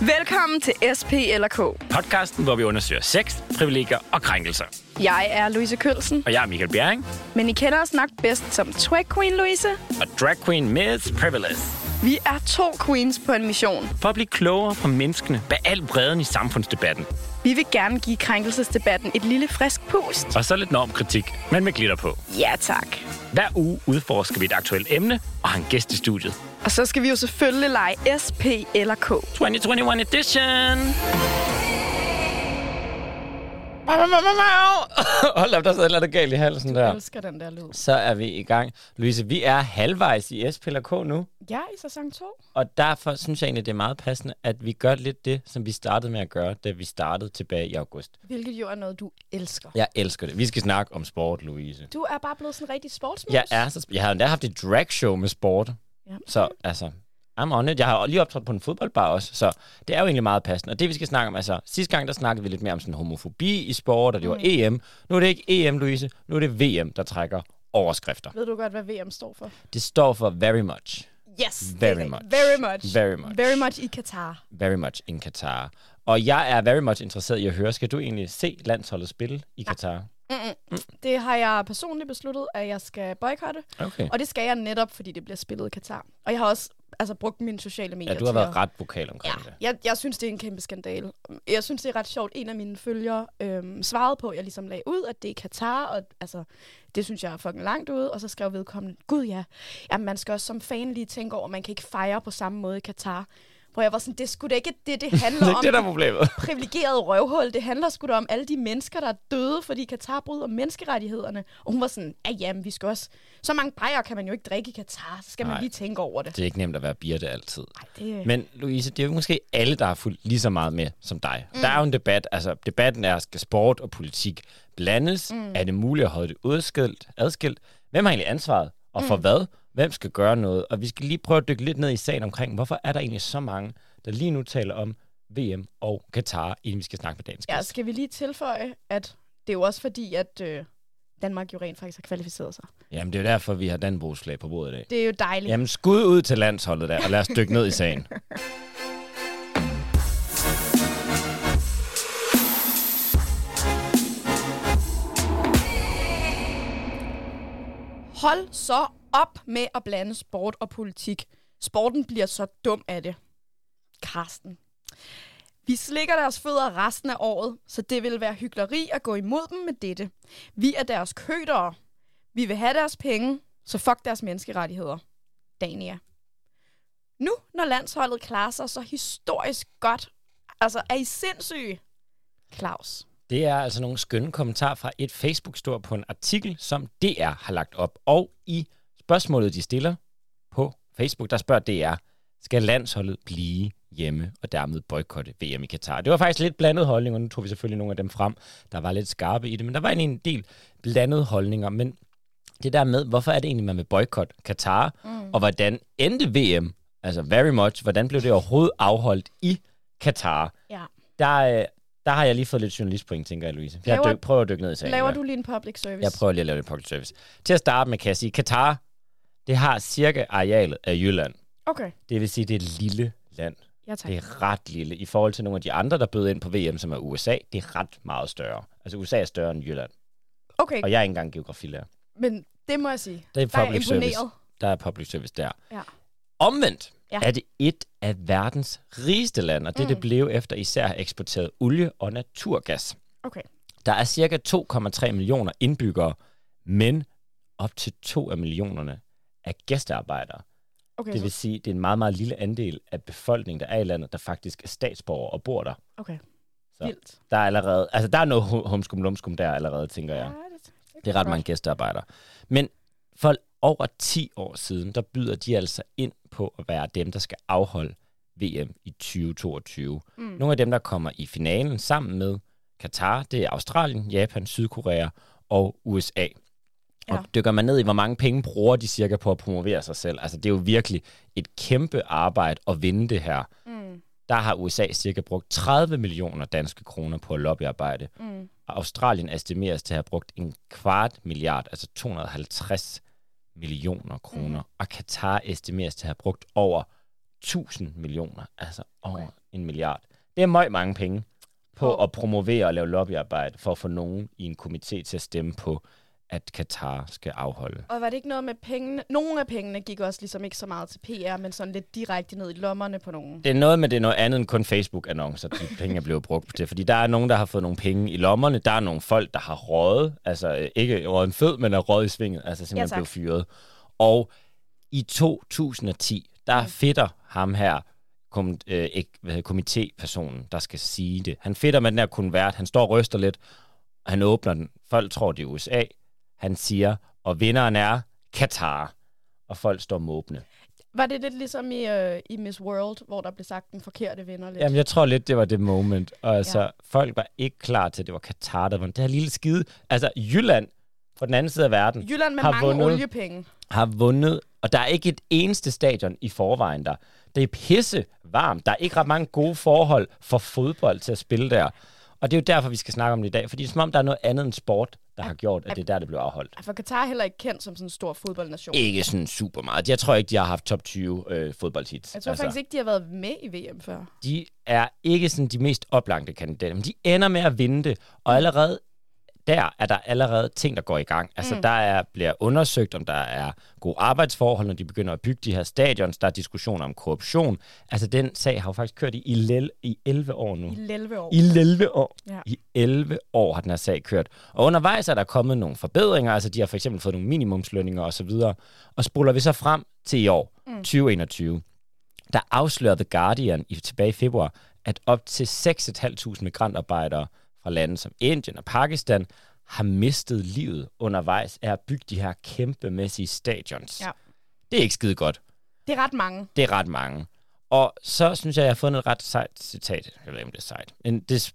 Velkommen til SP eller K. Podcasten, hvor vi undersøger sex, privilegier og krænkelser. Jeg er Louise Kølsen, Og jeg er Michael Bjerring, men I kender os nok bedst som Twag Queen Louise. og drag queen Miss Privilege. Vi er to queens på en mission. For at blive klogere på menneskene bag al bredden i samfundsdebatten. Vi vil gerne give krænkelsesdebatten et lille frisk pust. Og så lidt normkritik, men med glitter på. Ja tak. Hver uge udforsker vi et aktuelt emne og har en gæst i studiet. Og så skal vi jo selvfølgelig lege SP eller K. 2021 edition! Hold op, der sidder et eller andet galt i halsen der. Jeg elsker den der lyd. Så er vi i gang. Louise, vi er halvvejs i SPLK nu. Jeg er i sæson 2. Og derfor synes jeg egentlig, det er meget passende, at vi gør lidt det, som vi startede med at gøre, da vi startede tilbage i august. Hvilket jo er noget, du elsker. Jeg elsker det. Vi skal snakke om sport, Louise. Du er bare blevet sådan en rigtig sportsmus. Jeg er så... Jeg har endda haft et dragshow med sport. Ja. Så altså, I'm on it. Jeg har lige optrådt på en fodboldbar også, så det er jo egentlig meget passende. Og det vi skal snakke om, altså sidste gang der snakkede vi lidt mere om sådan homofobi i sport, og det var Mm. EM. Nu er det ikke EM, Louise. Nu er det VM, der trækker overskrifter. Ved du godt, hvad VM står for? Det står for very much. Yes. Very er much. Very much. Very much. Very much i Katar. Very much in Qatar. Og jeg er very much interesseret i at høre, skal du egentlig se landsholdet spille i Qatar? Mm-mm. Det har jeg personligt besluttet, at jeg skal boykotte. Okay. Og det skal jeg netop, fordi det bliver spillet i Katar. Og jeg har også altså, brugt mine sociale medier Ja, du har været at- ret vokal omkring Ja, det. jeg, jeg synes, det er en kæmpe skandal. Jeg synes, det er ret sjovt. En af mine følgere øhm, svarede på, at jeg ligesom lagde ud, at det er Katar, og altså, det synes jeg er fucking langt ude. Og så skrev vedkommende, gud ja, jamen, man skal også som fan lige tænke over, at man kan ikke fejre på samme måde i Katar. Hvor jeg var sådan, det skulle da ikke det, det handler Det er om. det, der er problemet. privilegeret røvhul. Det handler sgu da om alle de mennesker, der er døde, fordi Katar bryder menneskerettighederne. Og hun var sådan, ja jamen, vi skal også... Så mange bajer kan man jo ikke drikke i Katar, så skal man Nej. lige tænke over det. Det er ikke nemt at være birte altid. Ej, det Men Louise, det er jo måske alle, der har fulgt lige så meget med som dig. Mm. Der er jo en debat, altså debatten er, skal sport og politik blandes? Mm. Er det muligt at holde det udskilt, adskilt? Hvem har egentlig ansvaret? Og for mm. hvad? Hvem skal gøre noget? Og vi skal lige prøve at dykke lidt ned i sagen omkring, hvorfor er der egentlig så mange, der lige nu taler om VM og Katar, inden vi skal snakke med dagens Ja, skal vi lige tilføje, at det er jo også fordi, at øh, Danmark jo rent faktisk har kvalificeret sig. Jamen, det er jo derfor, vi har Dannebrogsflag på bordet i dag. Det er jo dejligt. Jamen, skud ud til landsholdet der, og lad os dykke ned i sagen. Hold så op med at blande sport og politik. Sporten bliver så dum af det. Karsten. Vi slikker deres fødder resten af året, så det vil være hyggeleri at gå imod dem med dette. Vi er deres kødere. Vi vil have deres penge, så fuck deres menneskerettigheder. Dania. Nu, når landsholdet klarer sig så historisk godt, altså er I sindssyge? Claus. Det er altså nogle skønne kommentarer fra et Facebook-stor på en artikel, som DR har lagt op. Og i spørgsmålet, de stiller på Facebook, der spørger DR, skal landsholdet blive hjemme og dermed boykotte VM i Katar? Det var faktisk lidt blandet holdninger, nu tog vi selvfølgelig nogle af dem frem, der var lidt skarpe i det, men der var egentlig en del blandede holdninger. Men det der med, hvorfor er det egentlig, man vil boykotte Katar, mm. og hvordan endte VM, altså very much, hvordan blev det overhovedet afholdt i Katar? Ja. Der, øh, der har jeg lige fået lidt journalistpoint, tænker jeg, Louise. Jeg Laver- dyk, prøver at dykke ned i sagen. Laver her. du lige en public service? Jeg prøver lige at lave lidt public service. Til at starte med, kan jeg sige, Katar, det har cirka arealet af Jylland. Okay, Det vil sige, det er et lille land. ja tak. Det er ret lille. I forhold til nogle af de andre, der bød ind på VM, som er USA, det er ret meget større. Altså USA er større end Jylland. Okay, Og jeg er ikke engang geografilærer. men det må jeg sige. Det er Der er public service. imponeret. Der er public service der. Ja. Omvendt Ja. ja. er det et af verdens rigeste lande, og det, mm. Det blev efter især eksporteret olie og naturgas. Okay. Der er cirka 2,3 millioner indbyggere, men op til to af millionerne er gæstearbejdere. Okay, Det vil så, sige, det er en meget, meget lille andel af befolkningen, der er i landet, der faktisk er statsborgere og bor der. okay. Så. Vildt. Der er allerede, altså der er noget hu- humskum lumskum der allerede, tænker jeg. det, Det er ret mange gæstearbejdere. Men for over 10 år siden, der byder de altså ind på at være dem, der skal afholde VM i 2022. Mm. Nogle af dem, der kommer i finalen sammen med Katar, det er Australien, Japan, Sydkorea og USA. Ja. Og dykker man ned i, hvor mange penge bruger de cirka på at promovere sig selv. Altså det er jo virkelig et kæmpe arbejde at vinde det her. Mm. Der har USA cirka brugt 30 millioner danske kroner på lobbyarbejde. Mm. Og Australien estimeres til at have brugt en kvart milliard, altså 250 millioner kroner. Mm. Og Katar estimeres til at have brugt over 1000 millioner, altså over Okay. en milliard. Det er meget mange penge på at promovere og lave lobbyarbejde for at få nogen i en komité til at stemme på, at Katar skal afholde. Og var det ikke noget med pengene? Nogle af pengene gik også ligesom ikke så meget til PR, men sådan lidt direkte ned i lommerne på nogen. Det er noget med, det er noget andet end kun Facebook-annoncer, de penge er blevet brugt til. Fordi der er nogen, der har fået nogle penge i lommerne. Der er nogle folk, der har røget. Altså ikke røget en fed, men er røget i svinget. Altså simpelthen tak. blevet fyret. Og i 2010, der fedter ham her kom, øh, komitépersonen, der skal sige det. Han fedter med den her konvert. Han står og ryster lidt, og han åbner den. Folk tror, det er USA. Han siger, og vinderen er Katar. Og folk står måbne. Var det lidt ligesom i, øh, i Miss World, hvor der blev sagt den forkerte vinder lidt? Jamen, jeg tror lidt, det var det moment. Og altså, Ja. folk var ikke klar til, at det var Katar, der var det her lille skide. Altså, Jylland på den anden side af verden Jylland med har mange vundet. oliepenge. har vundet, og der er ikke et eneste stadion i forvejen der. Det er pisse varmt. Der er ikke ret mange gode forhold for fodbold til at spille der. Og det er jo derfor, vi skal snakke om det i dag. Fordi det er som om, der er noget andet end sport, der har gjort, at det er der, det blev afholdt. For Katar er heller ikke kendt som sådan en stor fodboldnation. Ikke sådan super meget. Jeg tror ikke, de har haft top 20 øh, fodboldhits. Jeg tror altså. faktisk ikke, de har været med i VM før. de er ikke sådan de mest oplagte kandidater, men de ender med at vinde det, og allerede der er der allerede ting, der går i gang. Altså, mm. der er, bliver undersøgt, om der er gode arbejdsforhold, når de begynder at bygge de her stadions. Der er diskussioner om korruption. Altså, den sag har jo faktisk kørt i, i, lel, i 11 år nu. I 11 år. I 11 år. Ja. I 11 år har den her sag kørt. Og undervejs er der kommet nogle forbedringer, altså de har for eksempel fået nogle minimumslønninger osv. Og spoler vi så frem til i år, mm. 2021, der afslører The Guardian i, tilbage i februar, at op til 6.500 migrantarbejdere fra lande som Indien og Pakistan har mistet livet undervejs af at bygge de her kæmpemæssige stadions. Ja. Det er ikke skide godt. Det er ret mange. Det er ret mange. Og så synes jeg, jeg har fundet et ret sejt citat. Jeg ved ikke, om det er sejt. Men det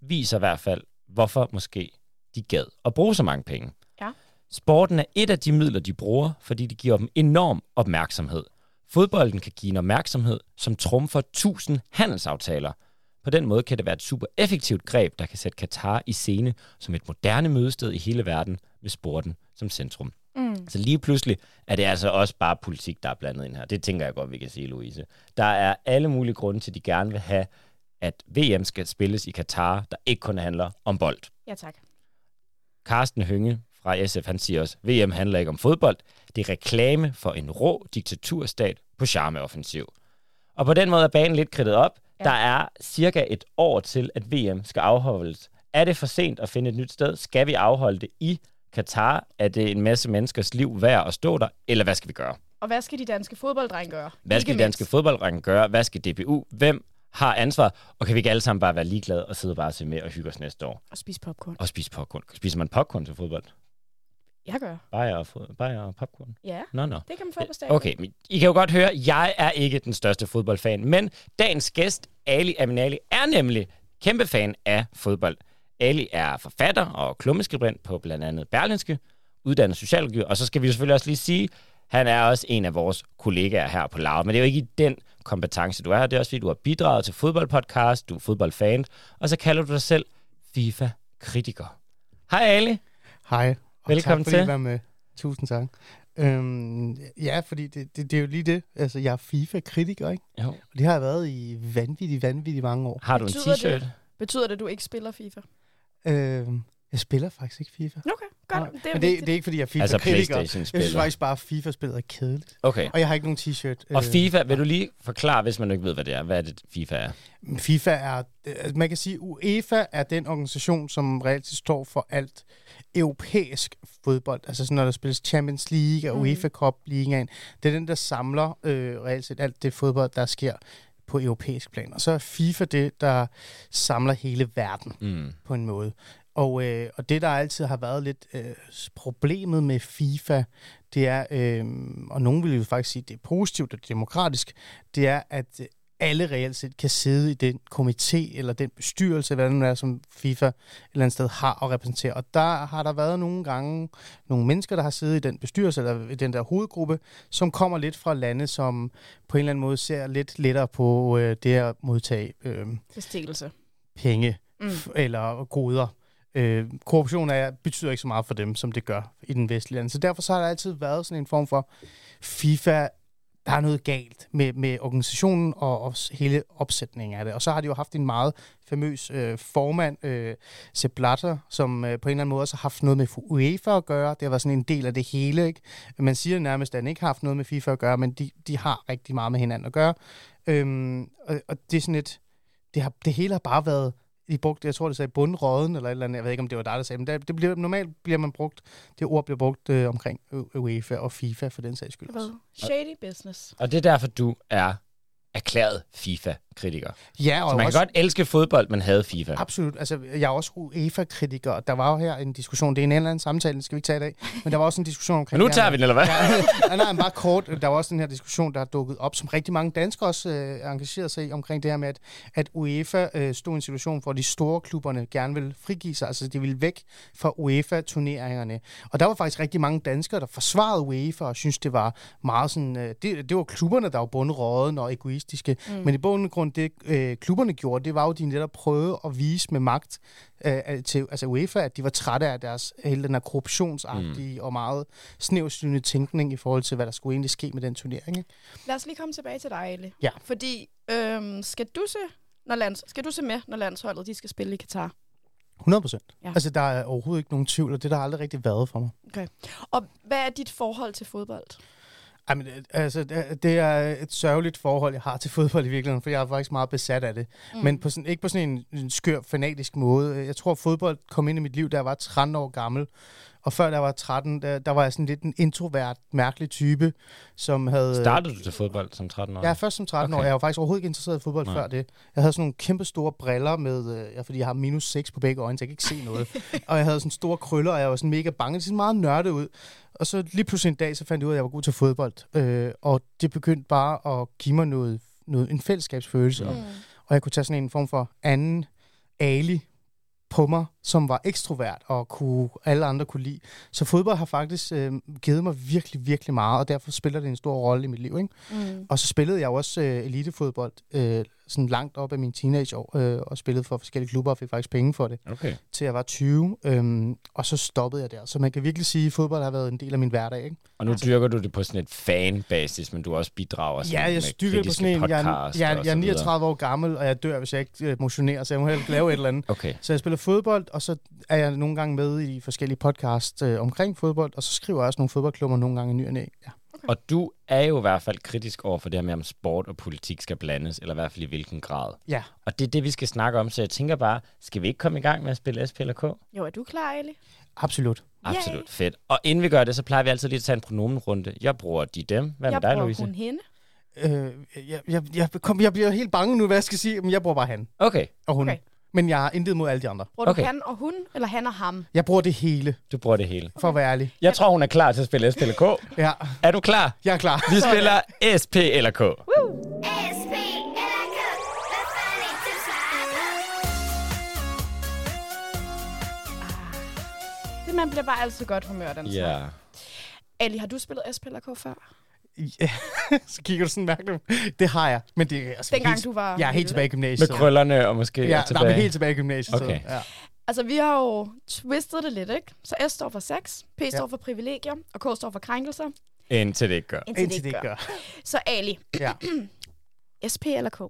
viser i hvert fald, hvorfor måske de gad at bruge så mange penge. Ja. Sporten er et af de midler, de bruger, fordi det giver dem enorm opmærksomhed. Fodbolden kan give en opmærksomhed, som trumfer tusind handelsaftaler. På den måde kan det være et super effektivt greb, der kan sætte Katar i scene som et moderne mødested i hele verden med sporten som centrum. Mm. Så lige pludselig er det altså også bare politik, der er blandet ind her. Det tænker jeg godt, vi kan sige, Louise. Der er alle mulige grunde til, at de gerne vil have, at VM skal spilles i Katar, der ikke kun handler om bold. Ja, tak. Carsten Hønge fra SF, han siger også, VM handler ikke om fodbold. Det er reklame for en rå diktaturstat på charmeoffensiv. Og på den måde er banen lidt kridtet op. Ja. Der er cirka et år til, at VM skal afholdes. Er det for sent at finde et nyt sted? Skal vi afholde det i Katar? Er det en masse menneskers liv værd at stå der? Eller hvad skal vi gøre? Og hvad skal de danske fodbolddrenge gøre? Hvad skal de danske mindst. fodboldrenge gøre? Hvad skal DBU? Hvem har ansvar? Og kan vi ikke alle sammen bare være ligeglade og sidde bare og se med og hygge os næste år? Og spise popcorn. Og spise popcorn. Spiser man popcorn til fodbold? Jeg gør. Bajer og, fod- bajer og popcorn? Ja, Nå, nå. det kan man få på stadion. Okay, men I kan jo godt høre, jeg er ikke den største fodboldfan, men dagens gæst, Ali Aminali, er nemlig kæmpe fan af fodbold. Ali er forfatter og klummeskribent på blandt andet Berlinske, uddannet socialrådgiver, og så skal vi selvfølgelig også lige sige, han er også en af vores kollegaer her på Lav, men det er jo ikke i den kompetence, du er her. Det er også fordi, du har bidraget til fodboldpodcast, du er fodboldfan, og så kalder du dig selv FIFA-kritiker. Hej Ali. Hej, og Velkommen tak fordi til. I var med. Tusind tak. Øhm, ja, fordi det, det, det er jo lige det. Altså, jeg er FIFA-kritiker, ikke? Jo. Og det har jeg været i vanvittigt, vanvittigt mange år. Har du en Betyder det- t-shirt? Betyder det, at du ikke spiller FIFA? Øhm, jeg spiller faktisk ikke FIFA. Okay, godt. Nej, det er Men det, det er ikke, fordi jeg er Altså FIFA-kritiker. jeg synes faktisk bare, at FIFA-spillet er kedeligt. Okay. Og jeg har ikke nogen t-shirt. Og Øh, FIFA, vil du lige forklare, hvis man ikke ved, hvad det er, hvad er det FIFA er? FIFA er, øh, man kan sige, UEFA er den organisation, som reelt set står for alt europæisk fodbold. Altså sådan, når der spilles Champions League og Mm. UEFA Cup Ligaen. Det er den, der samler øh, reelt set alt det fodbold, der sker på europæisk plan. Og så er FIFA det, der samler hele verden Mm. på en måde. Og, øh, og det, der altid har været lidt øh, problemet med FIFA, det er, øh, og nogen vil jo faktisk sige, det er positivt og demokratisk, det er, at øh, alle reelt set kan sidde i den komité eller den bestyrelse, hvad det nu er, som FIFA et eller andet sted har at repræsentere. Og der har der været nogle gange nogle mennesker, der har siddet i den bestyrelse eller i den der hovedgruppe, som kommer lidt fra lande, som på en eller anden måde ser lidt lettere på øh, det at modtage øh, Bestikkelse. penge Mm. eller goder. Øh, korruption er, betyder ikke så meget for dem, som det gør i den vestlige land. Så derfor så har der altid været sådan en form for FIFA der er noget galt med, med organisationen og, og hele opsætningen af det. Og så har de jo haft en meget famøs øh, formand, øh, Sepp Blatter, som øh, på en eller anden måde også har haft noget med UEFA at gøre. Det har været sådan en del af det hele. Ikke? Man siger nærmest, at han ikke har haft noget med FIFA at gøre, men de, de har rigtig meget med hinanden at gøre. Øhm, og, og det er sådan et... Det, har, det hele har bare været i brugte, jeg tror det sagde bundråden, eller et eller andet, jeg ved ikke, om det var dig, der sagde, men det, det bliver, normalt bliver man brugt, det ord bliver brugt øh, omkring UEFA og FIFA for den sags skyld. også. Shady business. Og det er derfor, du er erklæret FIFA-kritiker. Ja, og Så man også, kan godt elske fodbold, men havde FIFA. Absolut. Altså, jeg er også UEFA-kritiker, der var jo her en diskussion, det er en eller anden samtale, den skal vi ikke tage i dag, men der var også en diskussion omkring... Men nu tager vi den, eller hvad? Ja, nej, men bare kort. Der var også den her diskussion, der er dukket op, som rigtig mange danskere også øh, er engageret sig i, omkring det her med, at, at UEFA øh, stod i en situation, hvor de store klubberne gerne ville frigive sig, altså de ville væk fra UEFA-turneringerne. Og der var faktisk rigtig mange danskere, der forsvarede UEFA og synes det var meget sådan... Øh, det, det var klubberne, der var bundråden og egoistiske. Mm. Men i og grund, det øh, klubberne gjorde, det var jo, at de netop prøvede at vise med magt øh, til altså UEFA, at de var trætte af deres hele den her korruptionsagtige mm. og meget snævsynende tænkning i forhold til, hvad der skulle egentlig ske med den turnering. Ikke? Lad os lige komme tilbage til dig, Ali. Ja. Fordi, øhm, skal du se når lands, skal du se med, når landsholdet de skal spille i Katar? 100 procent. Ja. Altså, der er overhovedet ikke nogen tvivl, og det har der aldrig rigtig været for mig. Og hvad er dit forhold til fodbold? Ej, men, øh, altså, det det er et sørgeligt forhold, jeg har til fodbold i virkeligheden, for jeg er faktisk meget besat af det. Mm. Men på sådan, ikke på sådan en, en skør, fanatisk måde. Jeg tror, fodbold kom ind i mit liv, da jeg var 13 år gammel. Og før jeg var 13, der, der var jeg sådan lidt en introvert, mærkelig type, som havde... Startede du til fodbold som 13 år? Er først som 13 okay. år. Jeg var faktisk overhovedet ikke interesseret i fodbold Nej. før det. Jeg havde sådan nogle kæmpe store briller med, øh, ja, fordi jeg har minus 6 på begge øjne, så jeg kan ikke se noget. og jeg havde sådan store krøller, og jeg var sådan mega bange. Det så meget nørdet ud. Og så lige pludselig en dag, så fandt jeg ud af, at jeg var god til fodbold. Øh, og det begyndte bare at give mig noget, noget en fællesskabsfølelse. Mm. Og jeg kunne tage sådan en form for anden Ali på mig, som var ekstrovert og kunne, alle andre kunne lide. Så fodbold har faktisk øh, givet mig virkelig, virkelig meget, og derfor spiller det en stor rolle i mit liv. Ikke? Mm. Og så spillede jeg også øh, elitefodbold øh, sådan langt op af mine teenageår, øh, og spillede for forskellige klubber og fik faktisk penge for det, Okay. til jeg var 20. Øhm, og så stoppede jeg der. Så man kan virkelig sige, at fodbold har været en del af min hverdag. Ikke? Og nu dyrker du det på sådan et fan-basis, men du også bidrager sådan Ja, jeg med stykker på sådan en. Jeg, er- podcasts jeg, og jeg, så er videre. 39 år gammel, og jeg dør, hvis jeg ikke øh, motionerer, så jeg må heller lave et eller andet. Okay. Så jeg spiller fodbold, og så er jeg nogle gange med i forskellige podcasts øh, omkring fodbold, og så skriver jeg også nogle fodboldklubber nogle gange i ny og næ. Ja. Og du er jo i hvert fald kritisk over for det her med, om sport og politik skal blandes, eller i hvert fald i hvilken grad. ja. Og det er det, vi skal snakke om, så jeg tænker bare, skal vi ikke komme i gang med at spille SP eller K? Jo, er du klar, Ali? Absolut. Absolut Yay. fedt. Og inden vi gør det, så plejer vi altid lige at tage en pronomenrunde. Jeg bruger de dem. Hvad med jeg dig, bruger Louise? hun hende. Øh, jeg, jeg, jeg, kom, jeg bliver helt bange nu, hvad jeg skal sige, men jeg bruger bare han Okay, og hun. Okay. Okay. Men jeg har intet mod alle de andre. Bruger Okay. du han og hun, eller han og ham? Jeg bruger det hele, du bruger det hele. for at være ærlig. Jeg tror, hun er klar til at spille SP eller K. Ja, Er du klar? jeg er klar. Vi spiller SP eller K. ASP eller K. Hvad fanden er det, så? Det man bliver bare altid godt humør, den Ja. yeah. Ali, har du spillet SP eller K før? Ja, så kigger du sådan mærkeligt. Det har jeg, men det er altså Dengang helt, du var... Jeg er helt tilbage i gymnasiet. Med krøllerne og måske Ja, ja, nej, tilbage. men helt tilbage i gymnasiet. Okay. Ja. Altså, vi har jo twistet det lidt, ikke? Så S står for sex, P står Ja. for privilegier, og K står for krænkelser. Indtil det ikke gør. Indtil, Indtil det ikke gør. Så Ali, Ja. SP eller K? Åh,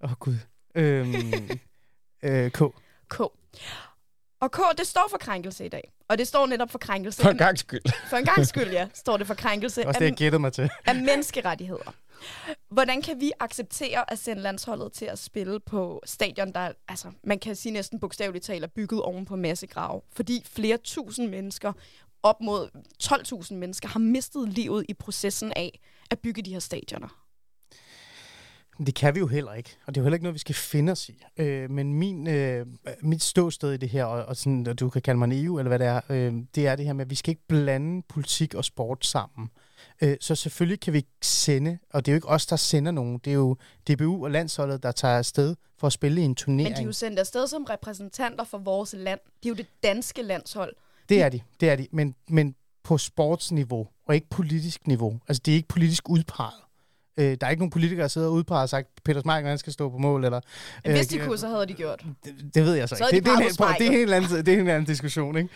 oh, Gud. Øhm, øh, K. K. Og K, det står for krænkelse i dag. Og det står netop for krænkelse. For en gang skyld. For en gang skyld, ja, står det for krænkelse også af, det, jeg gættede mig til. af menneskerettigheder. Hvordan kan vi acceptere at sende landsholdet til at spille på stadion, der altså, man kan sige næsten bogstaveligt talt er bygget oven på massegrave? Fordi flere tusind mennesker, op mod 12.000 mennesker, har mistet livet i processen af at bygge de her stadioner. Det kan vi jo heller ikke, og det er jo heller ikke noget, vi skal finde os i. Øh, men min, øh, mit ståsted i det her, og, og, sådan, og du kan kalde mig en EU, eller hvad det er, øh, det er det her med, at vi skal ikke blande politik og sport sammen. Øh, så selvfølgelig kan vi sende, og det er jo ikke os, der sender nogen, det er jo DBU og landsholdet, der tager afsted for at spille i en turnering. Men de er jo sendt afsted som repræsentanter for vores land. De er jo det danske landshold. Det er de, det er de, men, men på sportsniveau, og ikke politisk niveau. Altså, det er ikke politisk udpeget. Øh, der er ikke nogen politikere, der sidder ude på og har sagt, Peter Smeichel, han skal stå på mål. Eller, Hvis de øh, kunne, så havde de gjort. det, det ved jeg så Så ikke. er de Det, det, er, det, er en anden, det er en anden diskussion. Ikke?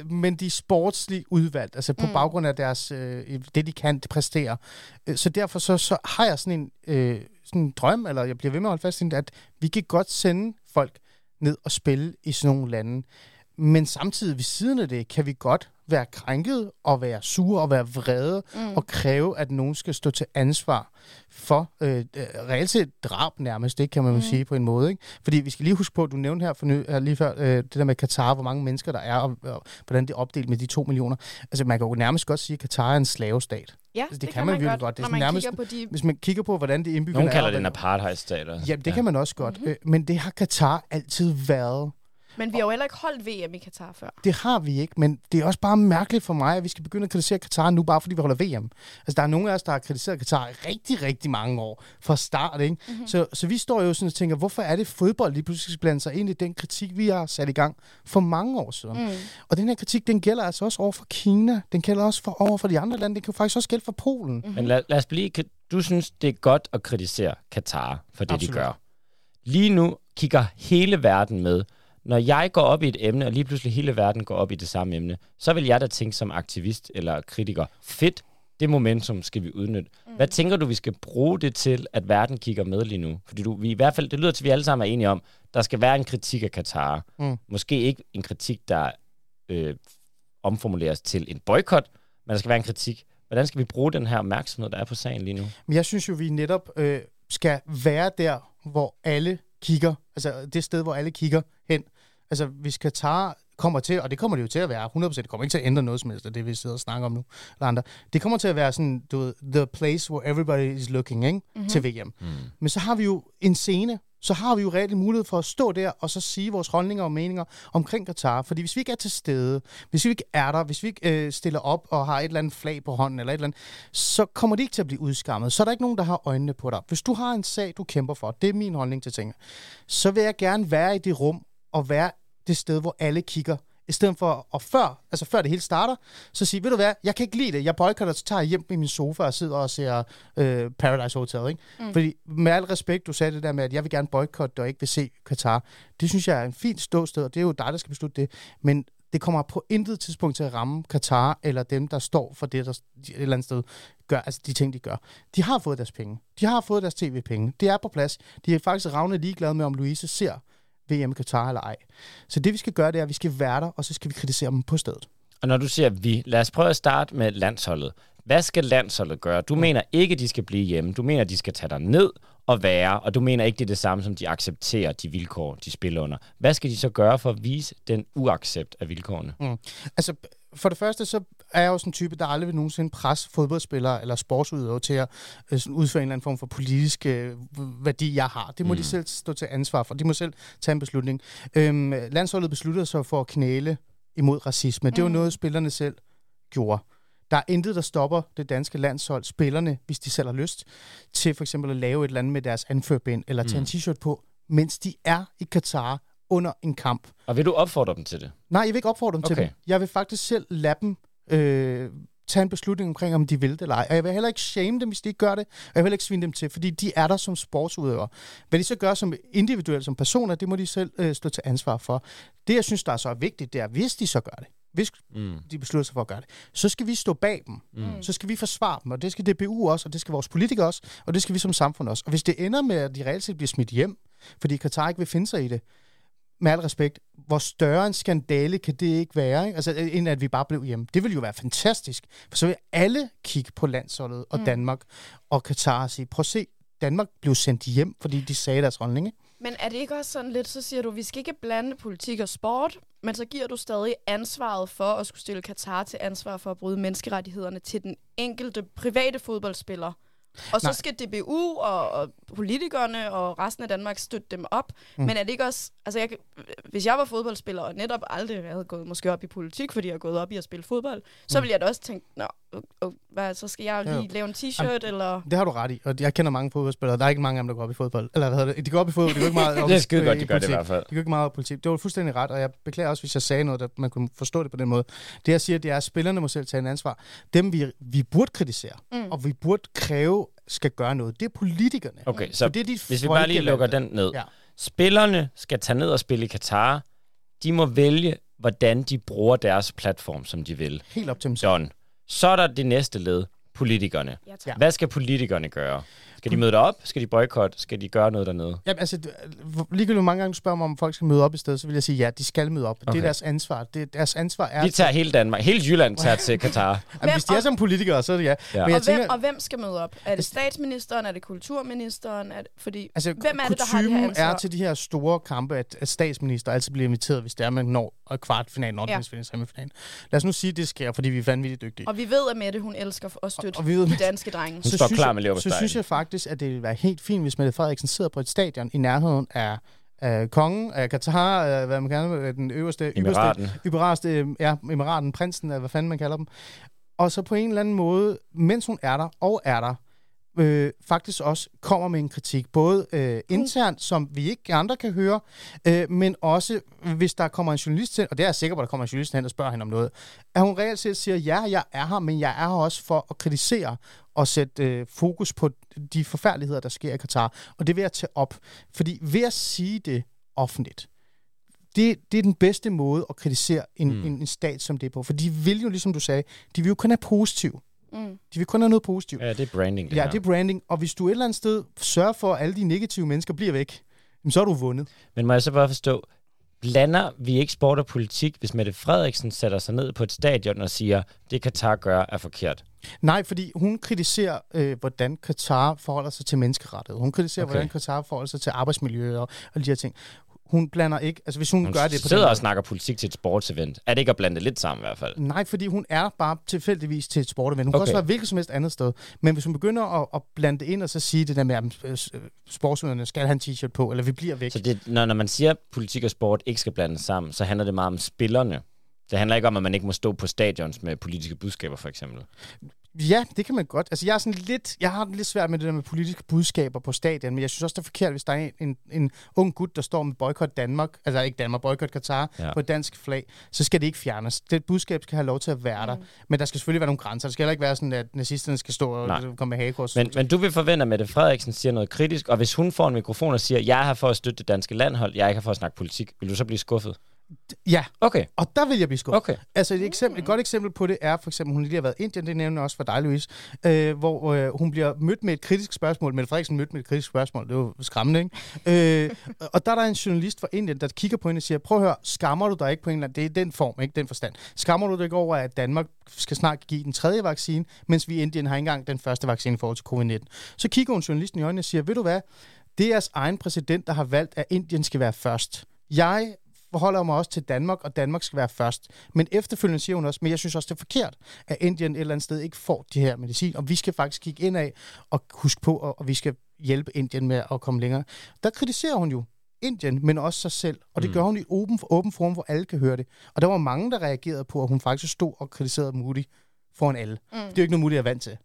Øh, men de er sportsligt udvalgt, altså på Mm. baggrund af deres, øh, det, de kan præstere. Øh, så derfor så, så har jeg sådan en, øh, sådan en drøm, eller jeg bliver ved med at holde fast i at vi kan godt sende folk ned og spille i sådan nogle lande. Men samtidig ved siden af det, kan vi godt være krænket og være sure og være vrede Mm. og kræve, at nogen skal stå til ansvar for øh, øh, reelt set drab nærmest, det kan man mm. Sige på en måde. Ikke? Fordi vi skal lige huske på, du nævnte her, for ny, her lige før, øh, det der med Katar, hvor mange mennesker der er, og, og hvordan det er opdelt med de to millioner. Altså man kan jo nærmest godt sige, at Katar er en slavestat. Ja, det kan man virkelig godt. Det er man nærmest- på de... Hvis man kigger på, hvordan det indbygger Nogle er, kalder og det en apartheidstat. Ja, det kan man også godt. Mhm. Mm-hmm. Men det har Katar altid været. Men vi har jo heller ikke holdt VM i Katar før. Det har vi ikke, men det er også bare mærkeligt for mig, at vi skal begynde at kritisere Katar nu, bare fordi vi holder VM. Altså, der er nogle af os, der har kritiseret Katar i rigtig, rigtig mange år fra start, ikke? Mhm. Mm-hmm. Så, så vi står jo sådan og tænker, hvorfor er det fodbold lige pludselig skal blande sig ind i den kritik, vi har sat i gang for mange år siden? Mm. Og den her kritik, den gælder altså også over for Kina, den gælder også for over for de andre lande, den kan jo faktisk også gælde for Polen. Mm. Men lad, lad os blive... Du synes, det er godt at kritisere Katar for det, Absolut. de gør. Lige nu kigger hele verden med. Når jeg går op i et emne, og lige pludselig hele verden går op i det samme emne, så vil jeg da tænke som aktivist eller kritiker, fedt, det momentum skal vi udnytte. Mm. Hvad tænker du, vi skal bruge det til, at verden kigger med lige nu? Fordi du, vi i hvert fald, det lyder til, at vi alle sammen er enige om, der skal være en kritik af Katar. Mm. Måske ikke en kritik, der øh, omformuleres til en boykot, men der skal være en kritik. Hvordan skal vi bruge den her opmærksomhed, der er på sagen lige nu? Men jeg synes jo, vi netop øh, skal være der, hvor alle kigger. Altså det sted, hvor alle kigger hen. Altså hvis Katar kommer til, og det kommer det jo til at være 100%, det kommer ikke til at ændre noget som helst det, vi sidder og snakker om nu, eller andre. Det kommer til at være sådan, du ved, the place where everybody is looking, ikke? Mm-hmm. til VM. Mm. Men så har vi jo en scene, så har vi jo reelt mulighed for at stå der og så sige vores holdninger og meninger omkring Katar. Fordi hvis vi ikke er til stede, hvis vi ikke er der, hvis vi ikke øh, stiller op og har et eller andet flag på hånden eller et eller andet, så kommer de ikke til at blive udskammet. Så er der ikke nogen, der har øjnene på dig. Hvis du har en sag, du kæmper for, det er min holdning til tingene, så vil jeg gerne være i det rum og være det sted, hvor alle kigger. I stedet for, og før, altså før det hele starter, så sige, ved du hvad, jeg kan ikke lide det. Jeg boykotter, så tager jeg hjem i min sofa og sidder og ser øh, Paradise Hotel, ikke? Mm. Fordi med al respekt, du sagde det der med, at jeg vil gerne boykotte og ikke vil se Katar. Det synes jeg er en fint ståsted, og det er jo dig, der skal beslutte det. Men det kommer på intet tidspunkt til at ramme Katar, eller dem, der står for det, der et eller andet sted gør, altså de ting, de gør. De har fået deres penge. De har fået deres tv-penge. Det er på plads. De er faktisk ravne ligeglade med, om Louise ser VM i Katar eller ej. Så det, vi skal gøre, det er, at vi skal være der, og så skal vi kritisere dem på stedet. Og når du siger vi, lad os prøve at starte med landsholdet. Hvad skal landsholdet gøre? Du mener ikke, de skal blive hjemme. Du mener, de skal tage dig ned og være, og du mener ikke, det er det samme, som de accepterer de vilkår, de spiller under. Hvad skal de så gøre for at vise den uaccept af vilkårene? Altså, for det første, så er jeg jo sådan en type, der aldrig vil nogensinde presse fodboldspillere eller sportsudøvere til at øh, sådan udføre en eller anden form for politisk øh, værdi, jeg har. Det må mm. de selv stå til ansvar for. De må selv tage en beslutning. Øhm, landsholdet besluttede sig for at knæle imod racisme. Det var Mm. noget, spillerne selv gjorde. Der er intet, der stopper det danske landshold, spillerne, hvis de selv har lyst, til for eksempel at lave et eller andet med deres anførbind, eller tage Mm. en t-shirt på, mens de er i Katar under en kamp. Og vil du opfordre dem til det? Nej, jeg vil ikke opfordre dem okay. til det. Jeg vil faktisk selv lade dem øh, tage en beslutning omkring, om de vil det eller ej. Og jeg vil heller ikke shame dem, hvis de ikke gør det. Og jeg vil heller ikke svine dem til, fordi de er der som sportsudøvere. Hvad de så gør som individuelle, som personer, det må de selv øh, stå til ansvar for. Det, jeg synes, der er så vigtigt, det er, hvis de så gør det, hvis Mm. de beslutter sig for at gøre det, så skal vi stå bag dem. Mm. Så skal vi forsvare dem, og det skal DBU også, og det skal vores politikere også, og det skal vi som samfund også. Og hvis det ender med, at de reelt set bliver smidt hjem, fordi Katar ikke vil finde sig i det, med al respekt, hvor større en skandale kan det ikke være, ikke? Altså, end at vi bare blev hjemme. Det ville jo være fantastisk, for så vil alle kigge på landsholdet og Mm. Danmark og Katar og sige, prøv at se, Danmark blev sendt hjem, fordi de sagde deres holdning. Ikke? Men er det ikke også sådan lidt, så siger du, vi skal ikke blande politik og sport, men så giver du stadig ansvaret for at skulle stille Katar til ansvar for at bryde menneskerettighederne til den enkelte private fodboldspiller. Og så Nej. skal DBU og, og politikerne og resten af Danmark støtte dem op. Mm. Men er det ikke også... Altså jeg, hvis jeg var fodboldspiller og netop aldrig havde gået måske op i politik, fordi jeg har gået op i at spille fodbold, så Mm. ville jeg da også tænke, Nå, og, hvad, så skal jeg lige lave en t-shirt, eller... Det har du ret i, og jeg kender mange fodboldspillere. Der er ikke mange af dem, der går op i fodbold. Eller hvad hedder det? De går op i fodbold, de går ikke meget op Det er skide godt, de gør det i politik. hvert fald. De går ikke meget op i politik. Det var fuldstændig ret, og jeg beklager også, hvis jeg sagde noget, der man kunne forstå det på den måde. Det jeg siger, det er, at spillerne må selv tage en ansvar. Dem, vi, vi burde kritisere, Mm. mm. og vi burde kræve, skal gøre noget, det er politikerne. Okay, For så det er de hvis vi bare lige lukker den ned. Ja. Spillerne skal tage ned og spille i Katar. De må vælge, hvordan de bruger deres platform, som de vil. Helt op til dem selv. Done. Så er der det næste led. Politikerne. Ja, tak. Hvad skal politikerne gøre? Skal de møde op? Skal de boykotte? Skal de gøre noget dernede? Jamen, altså, ligegyldigt hvor mange gange du spørger mig, om folk skal møde op i stedet, så vil jeg sige, ja, de skal møde op. Okay. Det er deres ansvar. Det, deres ansvar er... Vi tager hele Danmark. Hele Jylland tager til Katar. Jamen, hvis de er Hvem- som politikere, så er det ja. Ja. Men Og, jeg hvem, tænker, og hvem skal møde op? Er det statsministeren? Er det kulturministeren? Er det, fordi, altså, hvem er det, der har det her ansvar? er til de her store kampe, at, at statsminister altid bliver inviteret, hvis det er, man når og kvartfinalen, 8. Ja. Semifinalen. Lad os nu sige, at det sker, fordi vi er vanvittigt dygtige. Og vi ved, at Mette, hun elsker at støtte Og- og vi ved- de danske drenge. Hun står synes klar med Så synes jeg faktisk, at det ville være helt fint, hvis Mette Frederiksen sidder på et stadion i nærheden af af kongen, af Katar, af, hvad man kalder den øverste, Emiraten. ypperste, ypperste, ja, emiraten, prinsen, af hvad fanden man kalder dem. Og så på en eller anden måde, mens hun er der, og er der, øh, faktisk også kommer med en kritik, både øh, internt, som vi ikke andre kan høre, øh, men også hvis der kommer en journalist til, og det er jeg sikker på, at der kommer en journalist hen og spørger hende om noget, at hun reelt set siger, ja, jeg er her, men jeg er her også for at kritisere og sætte øh, fokus på de forfærdeligheder, der sker i Katar. Og det vil jeg tage op, fordi ved at sige det offentligt, det, det er den bedste måde at kritisere en, Mm. mm. en, en stat som det er på. For de vil jo, ligesom du sagde, de vil jo kun have positiv. Mm. De vil kun have noget positivt. Ja, det er branding, det Ja, her. det er branding. Og hvis du et eller andet sted sørger for, at alle de negative mennesker bliver væk, så har du vundet. Men må jeg så bare forstå, blander vi ikke sport og politik, hvis Mette Frederiksen sætter sig ned på et stadion og siger, det Katar gør er forkert? Nej, fordi hun kritiserer, øh, hvordan Katar forholder sig til menneskerettighed. Hun kritiserer, okay. hvordan Katar forholder sig til arbejdsmiljø og, og de her ting. Hun blander ikke... Altså, hvis hun, Hun gør det på sidder og snakker politik til et sportsevent. Er det ikke at blande det lidt sammen i hvert fald? Nej, fordi hun er bare tilfældigvis til et sportevent. Hun okay. kan også være hvilket som helst andet sted. Men hvis hun begynder at, at blande det ind og så sige det der med, at øh, sportsudøverne skal have en t-shirt på, eller vi bliver væk. Så det, når, når man siger, at politik og sport ikke skal blandes sammen, så handler det meget om spillerne. Det handler ikke om, at man ikke må stå på stadions med politiske budskaber, for eksempel. Ja, det kan man godt. Altså, jeg, er sådan lidt, jeg har det lidt svært med det der med politiske budskaber på stadion, men jeg synes også, det er forkert, hvis der er en, en, en ung gut, der står med boykot Danmark, altså ikke Danmark, boykot Katar, Ja. på et dansk flag, så skal det ikke fjernes. Det budskab skal have lov til at være der. Men der skal selvfølgelig være nogle grænser. Det skal heller ikke være sådan, at nazisterne skal stå og Nej. komme med hagekors. Men, men du vil forvente, at Mette Frederiksen siger noget kritisk, og hvis hun får en mikrofon og siger, jeg er her for at støtte det danske landhold, jeg er ikke her for at snakke politik, vil du så blive skuffet? Ja, Okay, og der vil jeg blive skuffet. okay. Altså et, eksempel, et godt eksempel på det er for eksempel, hun lige har været i Indien, det nævner også for dig, Louise, øh, hvor øh, hun bliver mødt med et kritisk spørgsmål. Mette Frederiksen mødt med et kritisk spørgsmål, det jo skræmmende, ikke? øh, og der er der en journalist fra Indien, der kigger på hende og siger, prøv at høre, skammer du dig ikke på en eller anden, det er den form, ikke den forstand. Skammer du dig ikke over, at Danmark skal snart give den tredje vaccine, mens vi i Indien har ikke engang den første vaccine i forhold til covid-19. Så kigger hun journalisten i øjnene og siger, ved du hvad, det er jeres egen præsident, der har valgt, at Indien skal være først. Jeg forholder mig også til Danmark, og Danmark skal være først. Men efterfølgende siger hun også, men jeg synes også, det er forkert, at Indien et eller andet sted ikke får de her medicin, og vi skal faktisk kigge ind af og huske på, og, og vi skal hjælpe Indien med at komme længere. Der kritiserer hun jo Indien, men også sig selv, og det Mm. gør hun i åben, åben forum, hvor alle kan høre det. Og der var mange, der reagerede på, at hun faktisk stod og kritiserede Moody foran alle. Mm. Det er jo ikke noget Moody er vant til.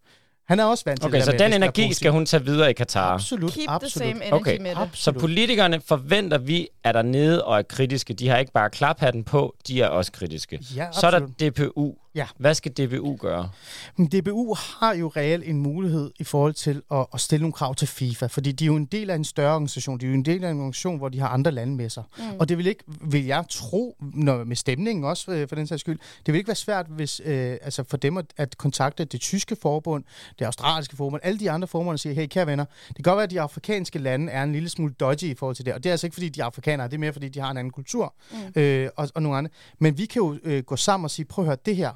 Han er også vant til Okay, det så med, den energi skal hun tage videre i Katar. Absolut, Keep absolut. the same energy Okay. med det. Så Absolut. politikerne forventer vi, er der nede og er kritiske. De har ikke bare klaphatten på, de er også kritiske. Ja, Så er der absolut. DPU. Ja. Hvad skal DPU gøre? Men DBU har jo reelt en mulighed i forhold til at, at stille nogle krav til FIFA, fordi de er jo en del af en større organisation. De er jo en del af en organisation, hvor de har andre lande med sig. Mm. Og det vil ikke, vil jeg tro, når, med stemningen også øh, for den sags skyld, det vil ikke være svært hvis, øh, altså for dem at, at kontakte det tyske forbund, det australske forbund, alle de andre forbund og sige, hey kære venner, det kan godt være, at de afrikanske lande er en lille smule dodgy i forhold til det, og det er altså ikke, fordi de er afrikanere, det er mere, fordi de har en anden kultur mm. øh, og, og nogle andre. Men vi kan jo øh, gå sammen og sige, prøv at høre, det her,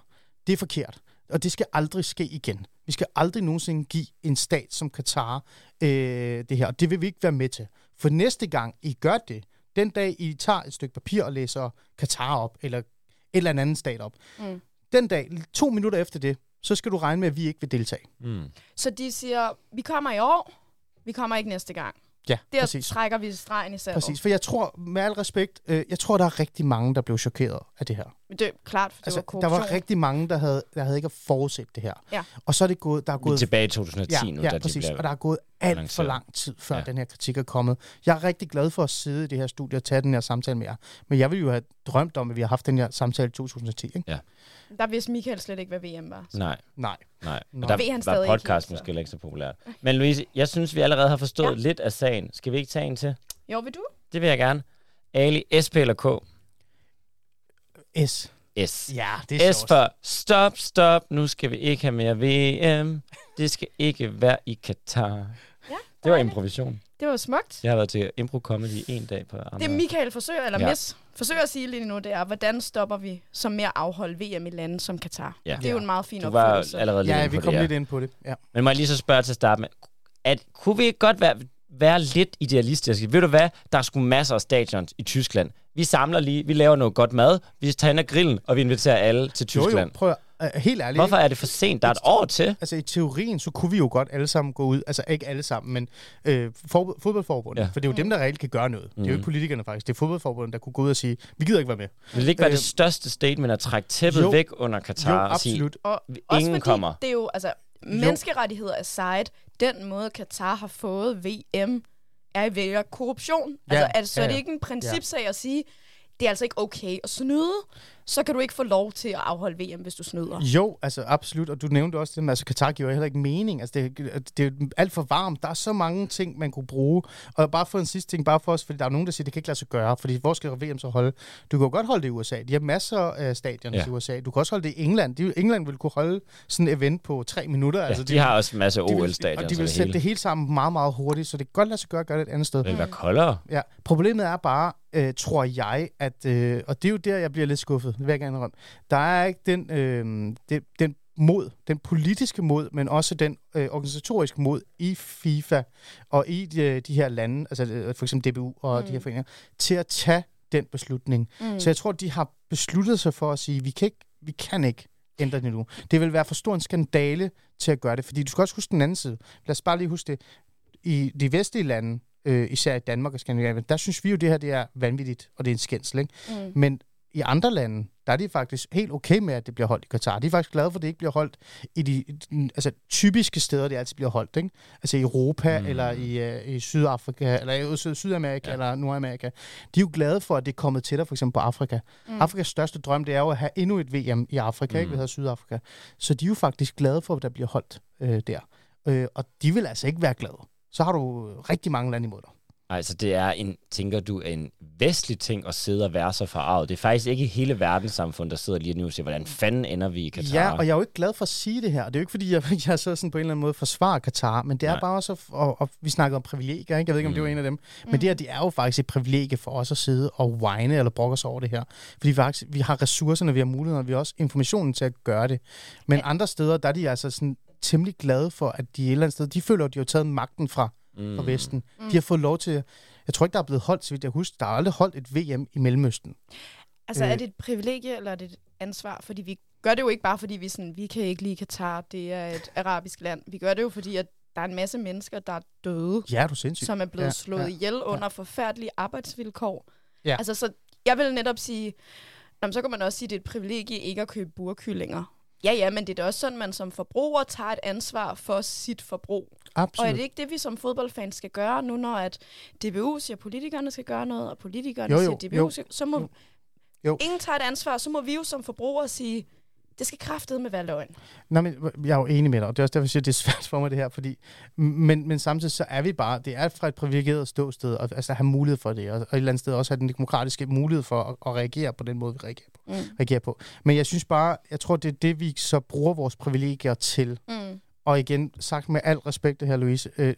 det er forkert. Og det skal aldrig ske igen. Vi skal aldrig nogensinde give en stat som Katar øh, det her. Og det vil vi ikke være med til. For næste gang I gør det, den dag I tager et stykke papir og læser Katar op, eller et eller andet stat op, Mm. den dag, to minutter efter det, så skal du regne med, at vi ikke vil deltage. Mm. Så de siger, vi kommer i år, vi kommer ikke næste gang. Ja, Der præcis. trækker vi stregen i sandet. Præcis, for jeg tror, med al respekt, øh, jeg tror, der er rigtig mange, der blev chokeret af det her. Det er klart, for det Altså, var der korruption. var rigtig mange, der havde, der havde ikke forudset det her. Ja. Og så er det gået, der er Vi er gået tilbage i 2010 ja, nu, ja, da de præcis. bliver Og der er gået alt for lang tid, før Ja. ja. den her kritik er kommet. Jeg er rigtig glad for at sidde i det her studie og tage den her samtale med jer. Men jeg ville jo have drømt om, at vi har haft den her samtale i 2010. Ikke? Der vidste Michael slet ikke, hvad VM var. Nej, Nej. nej. Nå. Og der Ved han var podcast så. måske heller ikke så populært. Men Louise, jeg synes, vi allerede har forstået Ja. ja. lidt af sagen. Skal vi ikke tage en til? Jo, vil du? Det vil jeg gerne. Ali, SP eller K? S. S. Ja, det er S sjovt. for stop, stop, nu skal vi ikke have mere VM. Det skal ikke være i Katar. Ja, Det var improvisation. Det var smukt. Jeg har været til impro comedy en dag på Amager. Det Michael forsøger, eller Ja. ja. Mis, forsøger at sige lige nu, det er, hvordan stopper vi som mere afholde VM i lande som Katar? Ja. Det er jo en meget fin Du var opfølgelse. allerede lidt Ja, vi kom det, ja. lidt ind på det. Ja. Men må jeg lige så spørge til at starte med, at, kunne vi ikke godt være, være lidt idealistiske? Ved du hvad? Der er sgu masser af stadions i Tyskland. Vi samler lige, vi laver noget godt mad, vi tænder grillen, og vi inviterer alle til Jo, Tyskland. jo, prøv at, uh, helt ærligt. Hvorfor er det for sent? Der er et år til. Altså i teorien, så kunne vi jo godt alle sammen gå ud, altså ikke alle sammen, men øh, for, fodboldforbundet, Ja. for det er jo dem, der reelt kan gøre noget. Mm. Det er jo ikke politikerne faktisk, det er fodboldforbundet, der kunne gå ud og sige, vi gider ikke være med. Vil det ikke være Øh, det største statement at trække tæppet jo. væk under Katar jo, og sige, absolut. Og Vi- også ingen fordi kommer. det er jo, altså, menneskerettigheder aside, den måde Katar har fået VM, er i vælger korruption. Ja, altså, altså, ja, er det ja. ikke en principsag at sige, det er altså ikke okay at snyde, så kan du ikke få lov til at afholde VM, hvis du snyder. Jo, altså absolut, og du nævnte også det med, altså Katar giver heller ikke mening. Altså det, det er alt for varmt. Der er så mange ting, man kunne bruge. Og bare for en sidste ting, bare for os, fordi der er nogen, der siger, det kan ikke lade sig gøre, fordi hvor skal VM så holde? Du kan jo godt holde det i USA. De har masser af stadioner Ja. i USA. Du kan også holde det i England. De, England ville kunne holde sådan et event på tre minutter. ja, altså, de har også en masse de vil- OL-stadion. Og de vil det sætte det hele sammen meget, meget hurtigt, så det kan godt lade sig gøre at gøre det et andet sted. vil være koldere. Ja, problemet er bare, øh, tror jeg, at, øh, og det er jo der, jeg bliver lidt skuffet, det vil jeg gerne. Der er ikke den, øh, det, den mod, den politiske mod, men også den øh, organisatoriske mod i FIFA og i de, de her lande, altså øh, for eksempel DBU og mm. de her foreninger, til at tage den beslutning. Mm. Så jeg tror, de har besluttet sig for at sige, vi kan ikke, vi kan ikke ændre det nu. Det vil være for stor en skandale til at gøre det, fordi du skal også huske den anden side. Lad os bare lige huske det. I de vestlige lande, øh, især i Danmark og Skandinavien, der synes vi jo, det her det er vanvittigt, og det er en skændsel. Ikke? Mm. Men i andre lande, der er de faktisk helt okay med, at det bliver holdt i Katar. De er faktisk glade for, at det ikke bliver holdt i de altså, typiske steder, det altid bliver holdt. Ikke? Altså i Europa, Mm. eller i, uh, i Sydafrika, eller i Syd- Sydamerika, Ja. eller Nordamerika. De er jo glade for, at det er kommet til der, for eksempel på Afrika. Mm. Afrikas største drøm, det er jo at have endnu et VM i Afrika, mm. ikke? Det hedder Sydafrika. Så de er jo faktisk glade for, at der bliver holdt øh, der. Øh, og de vil altså ikke være glade. Så har du rigtig mange lande imod dig. Altså, det er en, tænker du, en vestlig ting at sidde og være så forarvet. Det er faktisk ikke hele verdenssamfundet, der sidder lige nu og siger, hvordan fanden ender vi i Katar? Ja, og jeg er jo ikke glad for at sige det her. Det er jo ikke, fordi jeg, jeg så sådan på en eller anden måde forsvarer Katar, men det er Nej. bare også, og, og vi snakker om privilegier, ikke? jeg ved ikke, om det var Mm. en af dem, men det her, det er jo faktisk et privilegie for os at sidde og whine eller brokke os over det her. Fordi vi, faktisk, vi har ressourcerne, vi har muligheden, og vi har også informationen til at gøre det. Men andre steder, der er de altså sådan temmelig glade for, at de et eller andet sted, de føler, at de har taget magten fra, mm. fra Vesten. De har fået lov til, jeg tror ikke, der er blevet holdt, så vidt jeg husker, der er aldrig holdt et VM i Mellemøsten. Altså, Øh. er det et privilegie, eller er det et ansvar? Fordi vi gør det jo ikke bare, fordi vi, sådan, vi kan ikke lide Katar, det er et arabisk land. Vi gør det jo, fordi at der er en masse mennesker, der er døde, Ja, du sindssygt. som er blevet Ja, slået ja, ihjel under forfærdelige arbejdsvilkår. Ja. Altså, så jeg vil netop sige, Nå, så kan man også sige, at det er et privilegie ikke at købe burkyllinger. Ja, ja, men det er da også sådan, man som forbruger tager et ansvar for sit forbrug. Absolut. Og er det ikke det, vi som fodboldfans skal gøre nu, når at DBU siger, at politikerne skal gøre noget, og politikerne Jo, jo, siger, at DBU jo, skal... Så må jo. Jo. ingen tager et ansvar, så må vi jo som forbrugere sige, det skal kraftedeme være løgn. Nej, men jeg er jo enig med dig, og det er også derfor, jeg siger, at det er svært for mig det her, fordi, men, men samtidig så er vi bare, det er fra et privilegeret ståsted, og altså at have mulighed for det, og, og et eller andet sted også have den demokratiske mulighed for at, at reagere på den måde, vi reagerer på, Mm. reagerer på. Men jeg synes bare, jeg tror, det er det, vi så bruger vores privilegier til. Mm. Og igen, sagt med al respekt det her, Louise, øh, det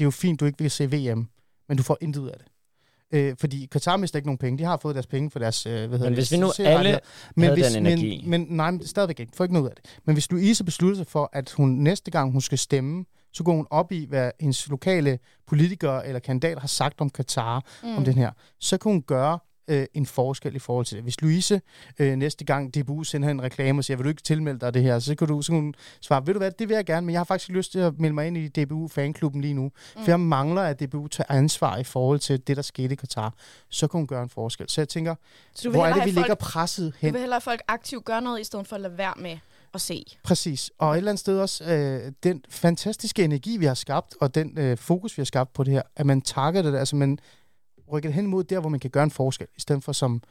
er jo fint, du ikke vil se VM, men du får intet ud af det. Øh, fordi Qatar mister ikke nogen penge. De har fået deres penge for deres, øh, hvad hedder Men det, hvis vi nu alle havde den men, energi. Men, men nej, men stadigvæk ikke. Får ikke noget ud af det. Men hvis Louise beslutter sig for, at hun næste gang, hun skal stemme, så går hun op i, hvad hendes lokale politikere eller kandidater har sagt om Katar, mm. om den her, så kan hun gøre øh, en forskel i forhold til det. Hvis Louise øh, næste gang DBU sender en reklame og siger, vil du ikke tilmelde dig det her, så kan du, så kan hun svare, ved du hvad, det vil jeg gerne, men jeg har faktisk lyst til at melde mig ind i DBU-fanklubben lige nu, mm. for jeg mangler, at DBU tager ansvar i forhold til det, der skete i Katar. Så kan hun gøre en forskel. Så jeg tænker, Så du hvor er det, vi folk, ligger presset Du hen? vil hellere have folk aktivt gøre noget, i stedet for at lade være med at se. Præcis. Og et eller andet sted også, øh, den fantastiske energi, vi har skabt, og den øh, fokus, vi har skabt på det her, at man takker det, altså man rykker det hen mod der, hvor man kan gøre en forskel, i stedet for som,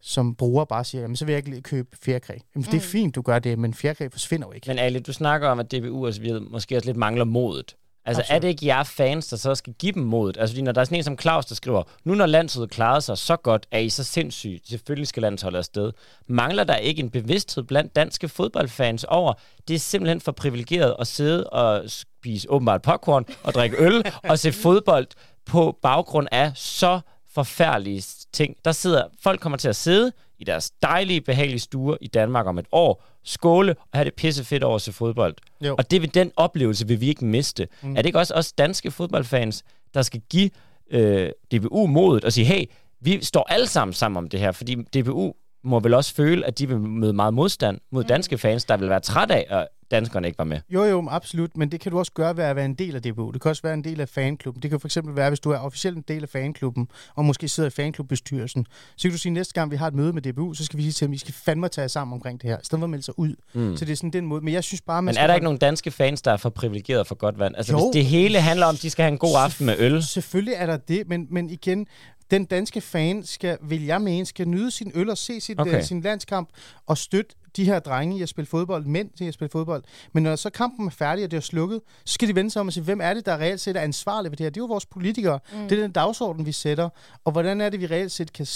som bruger bare siger, jamen så vil jeg ikke købe fjerkræ. Jamen mm. det er Mm. fint, du gør det, men fjerkræ forsvinder jo ikke. Men Ali, du snakker om, at DBU og så videre måske også lidt mangler modet. Altså, Absolut. er det ikke jer fans, der så skal give dem modet? Altså, fordi når der er sådan en som Claus, der skriver, nu når landsholdet klarede sig så godt, er I så sindssygt. Selvfølgelig skal landsholdet afsted. Mangler der ikke en bevidsthed blandt danske fodboldfans over, det er simpelthen for privilegeret at sidde og spise åbenbart popcorn og drikke øl og se fodbold på baggrund af så forfærdelige ting. Der sidder, folk kommer til at sidde i deres dejlige, behagelige stuer i Danmark om et år, skåle og have det pisse fedt over at se fodbold. Jo. Og det vil den oplevelse vil vi ikke miste. Mm. Er det ikke også os danske fodboldfans, der skal give øh, DBU modet og sige, hey, vi står alle sammen sammen om det her, fordi DBU må vel også føle, at de vil møde meget modstand mod danske fans, der vil være træt af, at danskerne ikke var med. Jo, jo, absolut, men det kan du også gøre ved at være en del af DBU. Det kan også være en del af fanklubben. Det kan for eksempel være, hvis du er officielt en del af fanklubben, og måske sidder i fanklubbestyrelsen, så kan du sige, at næste gang vi har et møde med DBU, så skal vi sige til dem, at I skal fandme tage sammen omkring det her, i stedet for at melde sig ud. Mm. Så det er sådan den måde. Men jeg synes bare, man Men er der ikke nogen danske fans, der er for privilegeret for godt vand? Altså, Jo. hvis det hele handler om, at de skal have en god aften med øl, Selvfølgelig er der det, men, men igen, den danske fan skal, vil jeg mene, skal nyde sin øl og se sit, Okay. okay. uh, sin landskamp og støtte de her drenge i at spille fodbold, mænd til at spille fodbold. Men når så kampen er færdig, og det er slukket, så skal de vende sig om og sige, hvem er det, der reelt set er ansvarlig for det her? Det er jo vores politikere. Mm. Det er den dagsorden, vi sætter. Og hvordan er det, vi reelt set kan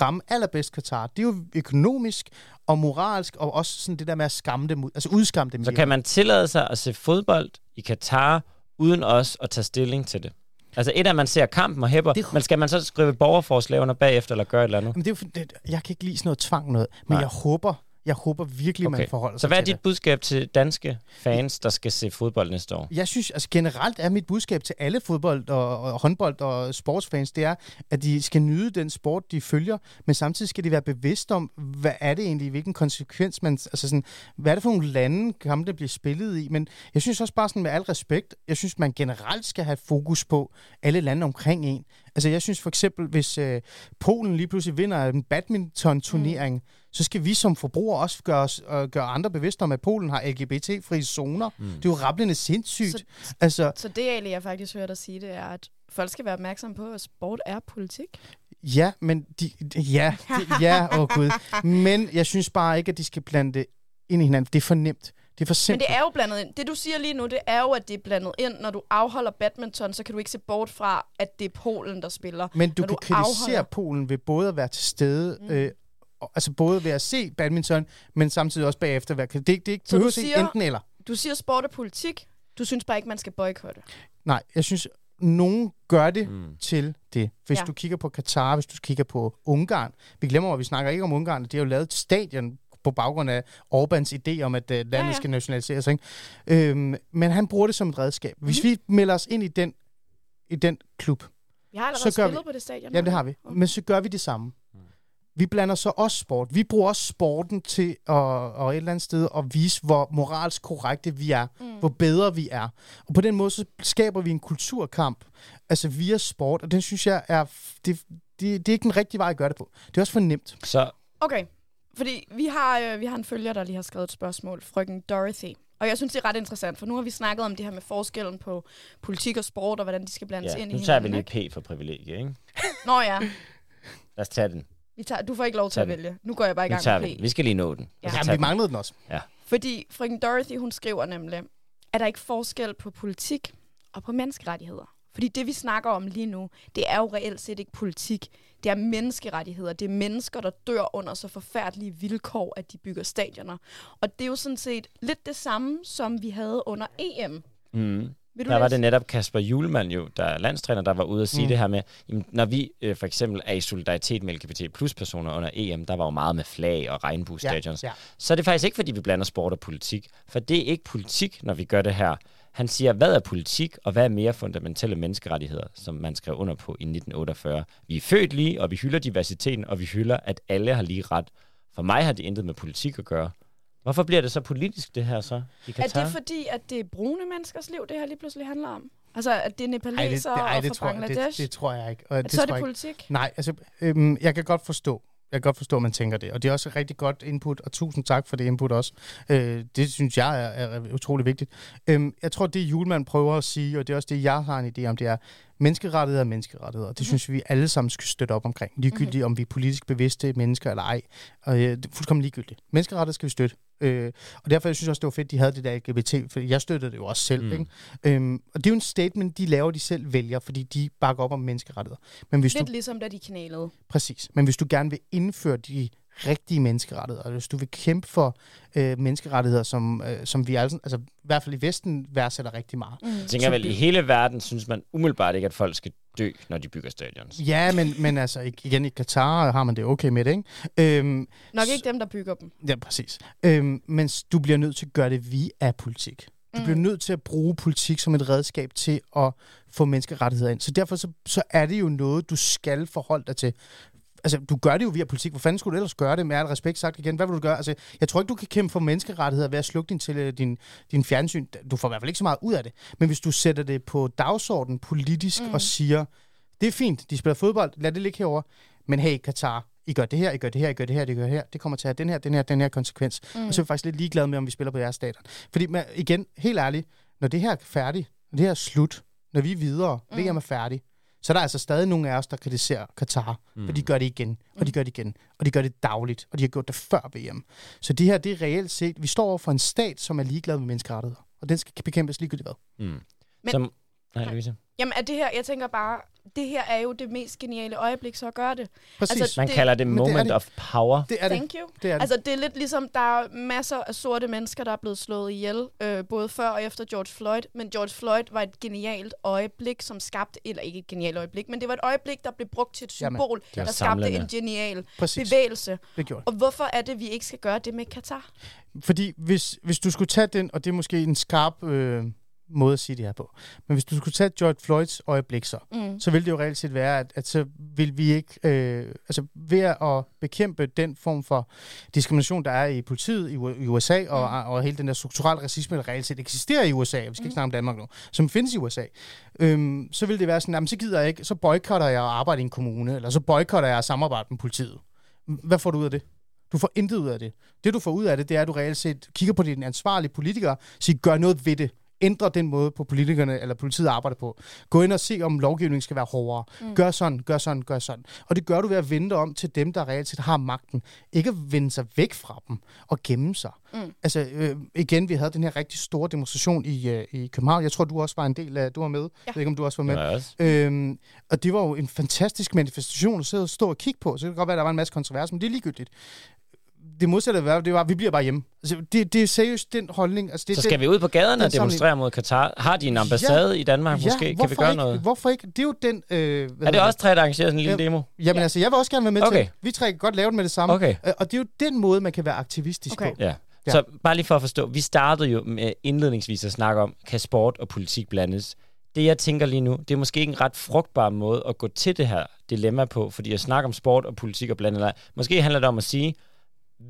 ramme allerbedst Katar? Det er jo økonomisk og moralsk, og også sådan det der med at skamme dem ud, altså udskamme dem. så kan man tillade sig at se fodbold i Katar, uden også at tage stilling til det. Altså et at man ser kampen og hæpper, Det- men skal man så skrive borgerforslag under bagefter, eller gøre et eller andet? Men det er jo, det, jeg kan ikke lide sådan noget tvang noget, men Nej. jeg håber, jeg håber virkelig, okay. man forholder Så sig hvad er til dit det. budskab til danske fans, der skal se fodbold næste år? Jeg synes, altså generelt er mit budskab til alle fodbold og, og håndbold og sportsfans, det er, at de skal nyde den sport, de følger, men samtidig skal de være bevidste om, hvad er det egentlig, hvilken konsekvens man, altså sådan, hvad er det for nogle lande, kampene bliver spillet i, men jeg synes også bare sådan med al respekt, jeg synes, man generelt skal have fokus på alle lande omkring en. Altså jeg synes for eksempel, hvis øh, Polen lige pludselig vinder en badminton-turnering, mm. Så skal vi som forbrugere også gøre, os, øh, gøre andre bevidste om, at Polen har LGBT-fri zoner. Mm. Det er jo rablende sindssygt. Så- altså, Så det, Ali, jeg faktisk hørte dig sige, det er, at folk skal være opmærksomme på, at sport er politik. Ja, men de, de, ja, de, ja, åh oh gud. Men jeg synes bare ikke, at de skal blande det ind i hinanden. Det er for nemt. Det er for Men simpelt. det er jo blandet ind. Det, du siger lige nu, det er jo, at det er blandet ind. Når du afholder badminton, så kan du ikke se bort fra, at det er Polen, der spiller. Men du når kan du kritisere afholder- Polen ved både at være til stede, mm. øh, altså både ved at se badminton, men samtidig også bagefter være... Det, det, det ikke Så du behøver siger- ikke enten eller. Du siger sport er politik. Du synes bare ikke, man skal boykotte. Nej, jeg synes, nogen gør det Mm. mm. til det. Hvis Ja. du kigger på Katar, hvis du kigger på Ungarn. Vi glemmer, at vi snakker ikke om Ungarn. De har jo lavet et stadion på baggrund af Orbans idé om, at uh, landet Ja, ja, skal nationaliseres. Ikke? Øhm, men han bruger det som et redskab. Hvis Mhm. vi melder os ind i den, i den klub, Vi har allerede Så gør spillet vi- på det stadion. ja, det har vi. Men så gør vi det samme. Vi blander så også sport. Vi bruger også sporten til at, og et eller andet sted at vise, hvor moralsk korrekte vi er. Mm. Hvor bedre vi er. Og på den måde, så skaber vi en kulturkamp, altså via sport. Og den synes jeg er... Det, det, det er ikke den rigtige vej at gøre det på. Det er også for nemt. Så Okay, fordi vi har, øh, vi har en følger, der lige har skrevet et spørgsmål. Frøken Dorothy. Og jeg synes, det er ret interessant, for nu har vi snakket om det her med forskellen på politik og sport, og hvordan de skal blandes ja, ind i nu tager vi hinanden. lige P for privilegie, ikke? ikke? Nå ja, Lad os tage den. Vi tager, du får ikke lov til at den. vælge. Nu går jeg bare i gang tager med vi. Vi skal lige nå den. Ja. Ja, tager vi manglede den også. Fordi frøken Dorothy, hun skriver nemlig, er der ikke forskel på politik og på menneskerettigheder? Fordi det, vi snakker om lige nu, det er jo reelt set ikke politik. Det er menneskerettigheder. Det er mennesker, der dør under så forfærdelige vilkår, at de bygger stadioner. Og det er jo sådan set lidt det samme, som vi havde under EM. Mm. Vil du Der var læse? det netop Kasper Julemand jo, der er landstræner, der var ude at sige mm. Mm. det her med, jamen, når vi øh, for eksempel er i solidaritet med LGBT plus personer under EM, der var jo meget med flag og regnbuestadions, Ja, ja. så er det faktisk ikke, fordi vi blander sport og politik, for det er ikke politik, når vi gør det her. Han siger, hvad er politik, og hvad er mere fundamentale menneskerettigheder, som man skrev under på i 1948? Vi er født lige, og vi hylder diversiteten, og vi hylder, at alle har lige ret. For mig har det intet med politik at gøre. Hvorfor bliver det så politisk, det her så i Er Katar? det fordi, at det er brune menneskers liv, det her lige pludselig handler om? Altså, at det er Ej, det, nepaleser det, ej, og det, fra tror jeg, det, Bangladesh? det tror jeg ikke. Og at så er det jeg politik? Nej, altså, øhm, jeg kan godt forstå, jeg kan godt forstå, at man tænker det. Og det er også et rigtig godt input, og tusind tak for det input også. Øh, det synes jeg er, er utrolig vigtigt. Øhm, jeg tror, det Julemand prøver at sige, og det er også det, jeg har en idé om, det er menneskerettigheder er menneskerettigheder. Det Mhm. synes vi alle sammen skal støtte op omkring. Ligegyldigt, om vi er politisk bevidste mennesker eller ej. Og, øh, det er fuldkommen ligegyldigt. Menneskerettigheder skal vi støtte. Øh, og derfor jeg synes jeg også, det var fedt, de havde det der LGBT, for jeg støttede det jo også selv. Mm. Ikke? Øhm, og det er jo en statement, de laver, de selv vælger, fordi de bakker op om menneskerettigheder. Men hvis du Lidt ligesom da de knælede. Præcis. Men hvis du gerne vil indføre de rigtige menneskerettigheder, og hvis du vil kæmpe for øh, menneskerettigheder, som, øh, som vi altså, altså i hvert fald i Vesten værdsætter rigtig meget. Mm. Jeg tænker vel, i hele verden synes man umiddelbart ikke, at folk skal dø, når de bygger stadions. Ja, men, men altså igen i Katar har man det okay med det, ikke? Øhm, Nok ikke dem, der bygger dem. Ja, præcis. Øhm, men du bliver nødt til at gøre det via politik. Du Mm. bliver nødt til at bruge politik som et redskab til at få menneskerettigheder ind. Så derfor så, så er det jo noget, du skal forholde dig til. Altså, du gør det jo via politik. Hvor fanden skulle du ellers gøre det? Med al respekt sagt igen. Hvad vil du gøre? Altså, jeg tror ikke, du kan kæmpe for menneskerettigheder ved at slukke din, til, din, din fjernsyn. Du får i hvert fald ikke så meget ud af det. Men hvis du sætter det på dagsordenen politisk Mm. og siger, det er fint, de spiller fodbold, lad det ligge herover. Men hey, Katar, I gør det her, I gør det her, I gør det her, I gør det her. Det kommer til at have den her, den her, den her konsekvens. Mm. Og så er vi faktisk lidt ligeglade med, om vi spiller på jeres stadion. Fordi igen, helt ærligt, når det her er færdigt, når det her er slut, når vi er videre, mm. VM er færdig, så er der altså stadig nogle af os, der kritiserer Katar. Mm. Mm. For de gør det igen, og Mm. de gør det igen, og de gør det dagligt, og de har gjort det før VM. Så det her, det er reelt set, vi står over for en stat, som er ligeglad med menneskerettigheder. Og den skal bekæmpes ligegyldigt hvad. Mm. Men- Som, nej, Louise. Jamen, er det her, jeg tænker bare, det her er jo det mest geniale øjeblik, så at gøre det. Præcis. Altså, Man det- kalder det men det er moment det. of power. det er det. Thank you. det, er det. Altså, det er lidt ligesom, der er masser af sorte mennesker, der er blevet slået ihjel, øh, både før og efter George Floyd. Men George Floyd var et genialt øjeblik, som skabte, eller ikke et genialt øjeblik, men det var et øjeblik, der blev brugt til et Jamen, symbol, var der skabte samlende. en genial Præcis. bevægelse. Det gjorde. Og hvorfor er det, vi ikke skal gøre det med Katar? Fordi hvis, hvis du skulle tage den, og det er måske en skarp øh, måde at sige det her på, men hvis du skulle tage George Floyds øjeblik så, Mm. så ville det jo reelt set være, at, at så vil vi ikke, øh, altså ved at bekæmpe den form for diskrimination, der er i politiet i, i USA, og, Mm. og hele den der strukturelle racisme, der reelt set eksisterer i USA, vi skal ikke snakke om Danmark nu, som findes i USA, øhm, så vil det være sådan, jamen, så gider jeg ikke, så boykotter jeg at arbejde i en kommune, eller så boykotter jeg at samarbejde med politiet. Hvad får du ud af det? Du får intet ud af det. Det, du får ud af det, det er, at du reelt set kigger på dine ansvarlige politikere, siger, gør noget ved det. Ændre den måde på politikerne eller politiet arbejder på. Gå ind og se, om lovgivningen skal være hårdere. Mm. Gør sådan, gør sådan, gør sådan. Og det gør du ved at vende om til dem, der reelt set har magten. Ikke at vende sig væk fra dem og gemme sig. Mm. Altså, øh, igen, vi havde den her rigtig store demonstration i, øh, i København. Jeg tror, du også var en del af, du var med. Ja. Jeg ved ikke, om du også var med. Også. Øhm, og det var jo en fantastisk manifestation at sidde og stå og kigge på. Så det kan godt være, at der var en masse kontrovers, men det er ligegyldigt. Det modsatte var, det var, at vi bliver bare hjemme. Altså, det, det er seriøst den holdning. Altså, det, Så skal den, vi ud på gaderne og demonstrere mod Katar? Har de en ambassade ja, i Danmark måske? Kan vi gøre ikke? noget? Hvorfor ikke? Det er jo den... Øh, hvad Er det også tre, der arrangerer sådan en lille Ja. demo? Jamen Ja. altså, jeg vil også gerne være med Okay. til. Vi tre kan godt lave det med det samme. Okay. Øh, Og det er jo den måde, man kan være aktivistisk Okay. på. Ja. Ja. Så bare lige for at forstå, vi startede jo med indledningsvis at snakke om, kan sport og politik blandes? Det jeg tænker lige nu, det er måske ikke en ret frugtbar måde at gå til det her dilemma på, fordi at snakke om sport og politik og blande eller Måske handler det om at sige,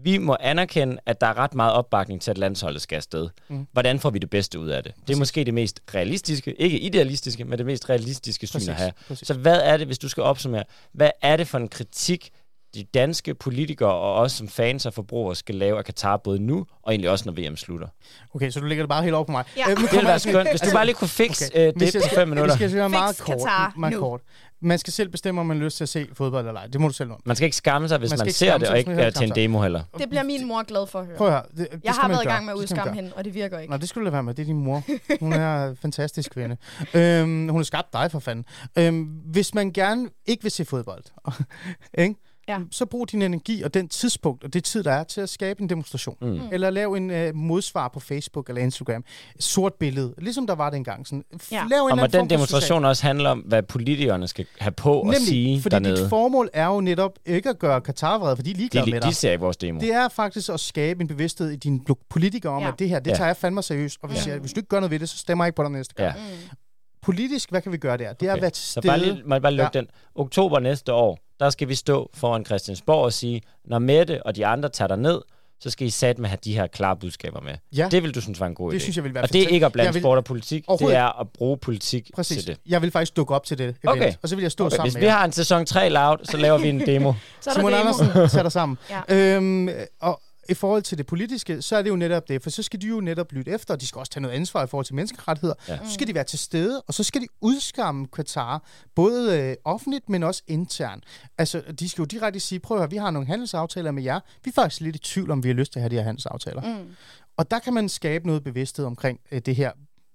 vi må anerkende, at der er ret meget opbakning til, at landsholdet skal afsted. Mm. Hvordan får vi det bedste ud af det? Det er måske det mest realistiske, ikke idealistiske, men det mest realistiske syn at have. præcis. Så hvad er det, hvis du skal opsummere, hvad er det for en kritik, de danske politikere og os som fans og forbrugere skal lave af Katar både nu og egentlig også, når VM slutter? Okay, så du lægger det bare helt over på mig. Ja. Øh, Det ville være skønt, hvis du bare lige kunne fikse okay. øh, det jeg på fem minutter. Det skal være meget kort. Qatar meget nu. kort. Man skal selv bestemme, om man har lyst til at se fodbold eller ej. Det må du selv om. Man skal ikke skamme sig, hvis Man man, ser skamme det, og ikke er til en demo heller. Det bliver min mor glad for at høre. Prøv at høre. Det, det Jeg har været i gang med at udskamme hende, og det virker ikke. Nå, det skulle du lade være med. Det er din mor. Hun er en fantastisk kvinde. Øhm, hun har skabt dig for fanden. Øhm, hvis man gerne ikke vil se fodbold, ikke? Ja. så brug din energi og den tidspunkt og det tid, der er til at skabe en demonstration. Mm. Eller lave en øh, modsvar på Facebook eller Instagram. Sort billede, ligesom der var dengang. Sådan, f- Ja. Lav en Og må den demonstration også handle om, hvad politikerne skal have på at Nemlig, sige fordi dernede? dit formål er jo netop ikke at gøre Katar vred, for de er ligeglade med De, dig. de ser i vores demo. Det er faktisk at skabe en bevidsthed i dine politikere om, Ja. at det her, det Ja. tager jeg fandme seriøst. Og hvis, Ja. jeg, hvis du ikke gør noget ved det, så stemmer jeg ikke på dig næste gang. Ja. Mm. Politisk, hvad kan vi gøre der? Det er Okay. at være til Så stede. bare, lige, jeg bare lukke ja. den. Oktober næste år, der skal vi stå foran Christiansborg og sige, når Mette og de andre tager dig ned, så skal I satme have de her klare budskaber med. Ja. Det vil du synes var en god Det idé. synes jeg vil være og det er ikke at blande Jeg vil- sport og politik, det er at bruge politik Præcis. til det. Jeg vil faktisk dukke op til det event, Okay. og så vil jeg stå Okay, sammen hvis med vi jer. har en sæson 3 loud, så laver vi en demo. Så er der Simon demo. Andersen sætter sammen. Ja. Øhm, og i forhold til det politiske, så er det jo netop det, for så skal de jo netop lytte efter, og de skal også tage noget ansvar i forhold til menneskerettigheder. Ja. Så skal de være til stede, og så skal de udskamme Qatar, både øh, offentligt, men også internt. Altså, de skal jo direkte sige, prøv at høre, vi har nogle handelsaftaler med jer. Vi er faktisk lidt i tvivl, om vi har lyst til at have de her handelsaftaler. Mm. Og der kan man skabe noget bevidsthed omkring øh, det her,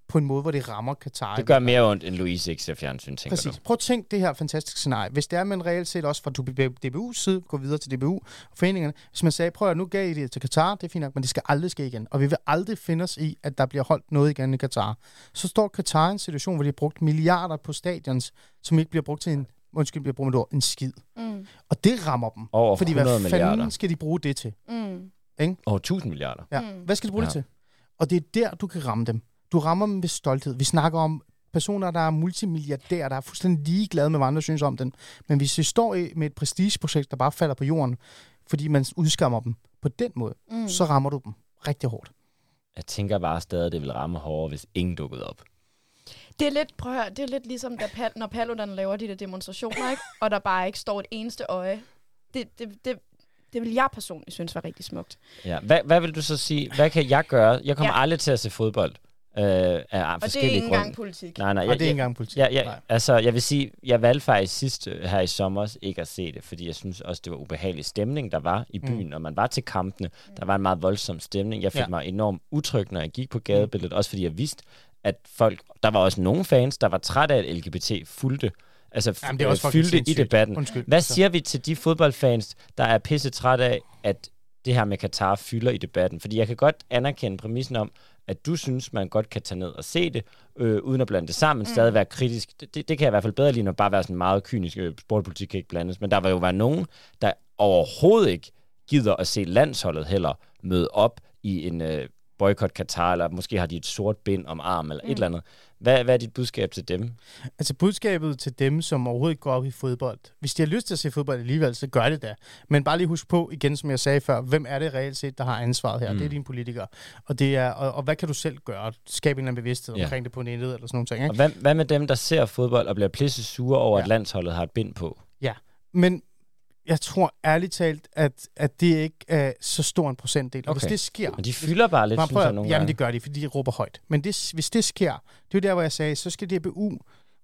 på en måde, hvor det rammer Katar. Det gør mere ondt, end Louise ikke ser fjernsyn, tænker Præcis. du. Prøv at tænke det her fantastiske scenarie. Hvis det er, man reelt set også fra DBU's side går videre til DBU og foreningerne. Hvis man sagde, prøv at nu gav I det til Katar, det er fint nok, men det skal aldrig ske igen. Og vi vil aldrig finde os i, at der bliver holdt noget igen i Katar. Så står Katar i en situation, hvor de har brugt milliarder på stadions, som ikke bliver brugt til en, undskyld, bliver brugt med et ord, en skid. Mm. Og det rammer dem. Over Fordi 100 hvad milliarder. fanden skal de bruge det til? Mm. Over 1000 milliarder. Ja. Mm. Hvad skal de bruge Ja. det til? Og det er der, du kan ramme dem. Du rammer dem ved stolthed. Vi snakker om personer, der er multimilliardærer, der er fuldstændig ligeglade med, hvad andre synes om den. Men hvis vi står i, med et prestigeprojekt, der bare falder på jorden, fordi man udskammer dem på den måde, Mm. så rammer du dem rigtig hårdt. Jeg tænker bare stadig, at det vil ramme hårdere, hvis ingen dukkede op. Det er lidt, prøv at høre, det er lidt ligesom, da Pal, når Paludan laver de der demonstrationer, ikke? og der bare ikke står et eneste øje. Det, det, det, det vil jeg personligt synes var rigtig smukt. Ja. Hvad, hvad vil du så sige? Hvad kan jeg gøre? Jeg kommer ja. aldrig til at se fodbold. Øh, af Og det er forskellige ikke engang politik. Nej, nej. Og Jeg, det er ikke engang politik. Ja, ja, Nej. altså, jeg vil sige, jeg valgte faktisk sidst øh, her i sommer ikke at se det, fordi jeg synes også, det var ubehagelig stemning, der var i byen, mm. og man var til kampene. Der var en meget voldsom stemning. Jeg fik Ja. mig enormt utryg, når jeg gik på gadebilledet, også fordi jeg vidste, at folk, der var også nogle fans, der var trætte af, at LGBT fulgte, altså Jamen, det er også fucking fyldte i sindssygt. debatten. Undskyld. Hvad siger vi til de fodboldfans, der er pisse trætte af, at det her med Katar fylder i debatten? Fordi jeg kan godt anerkende præmissen om, at du synes, man godt kan tage ned og se det, øh, uden at blande det sammen, mm. stadig være kritisk. Det, det, det kan jeg i hvert fald bedre lide, at bare være sådan meget kynisk. Øh, Sportpolitik kan ikke blandes. Men der vil jo være nogen, der overhovedet ikke gider at se landsholdet heller møde op i en øh, boykot Katar, eller måske har de et sort bind om armen, eller mm. et eller andet. Hvad, hvad er dit budskab til dem? Altså budskabet til dem, som overhovedet ikke går op i fodbold. Hvis de har lyst til at se fodbold alligevel, så gør det da. Men bare lige husk på, igen som jeg sagde før, hvem er det reelt set, der har ansvaret her? Mm. Det er dine politikere. Og, det er, og, og hvad kan du selv gøre? Skabe en eller anden bevidsthed Ja. omkring det på nettet eller sådan nogle ting. Og Ikke? hvad, hvad med dem, der ser fodbold og bliver pisse sure over. Ja. at landsholdet har et bind på? Ja, men jeg tror ærligt talt, at, at det ikke er så stor en procentdel. Og Okay. hvis det sker... Men de fylder bare lidt, Bare synes jeg, nogle jamen gange. det gør de, fordi de råber højt. Men det, hvis det sker, det er jo der, hvor jeg sagde, så skal DBU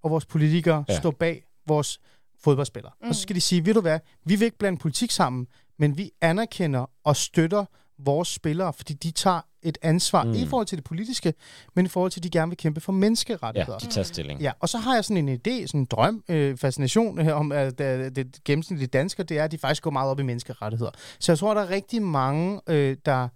og vores politikere Ja. ja. stå bag vores fodboldspillere. Mm. Og så skal de sige, ved du hvad, vi vil ikke blande politik sammen, men vi anerkender og støtter vores spillere, fordi de tager et ansvar, Mm. ikke i forhold til det politiske, men i forhold til, at de gerne vil kæmpe for menneskerettigheder. Ja, de tager stilling. Ja, og så har jeg sådan en idé, sådan en drøm, øh, fascination øh, om, at øh, det gennemsnitlige dansker, det er, at de faktisk går meget op i menneskerettigheder. Så jeg tror, der er rigtig mange, øh, der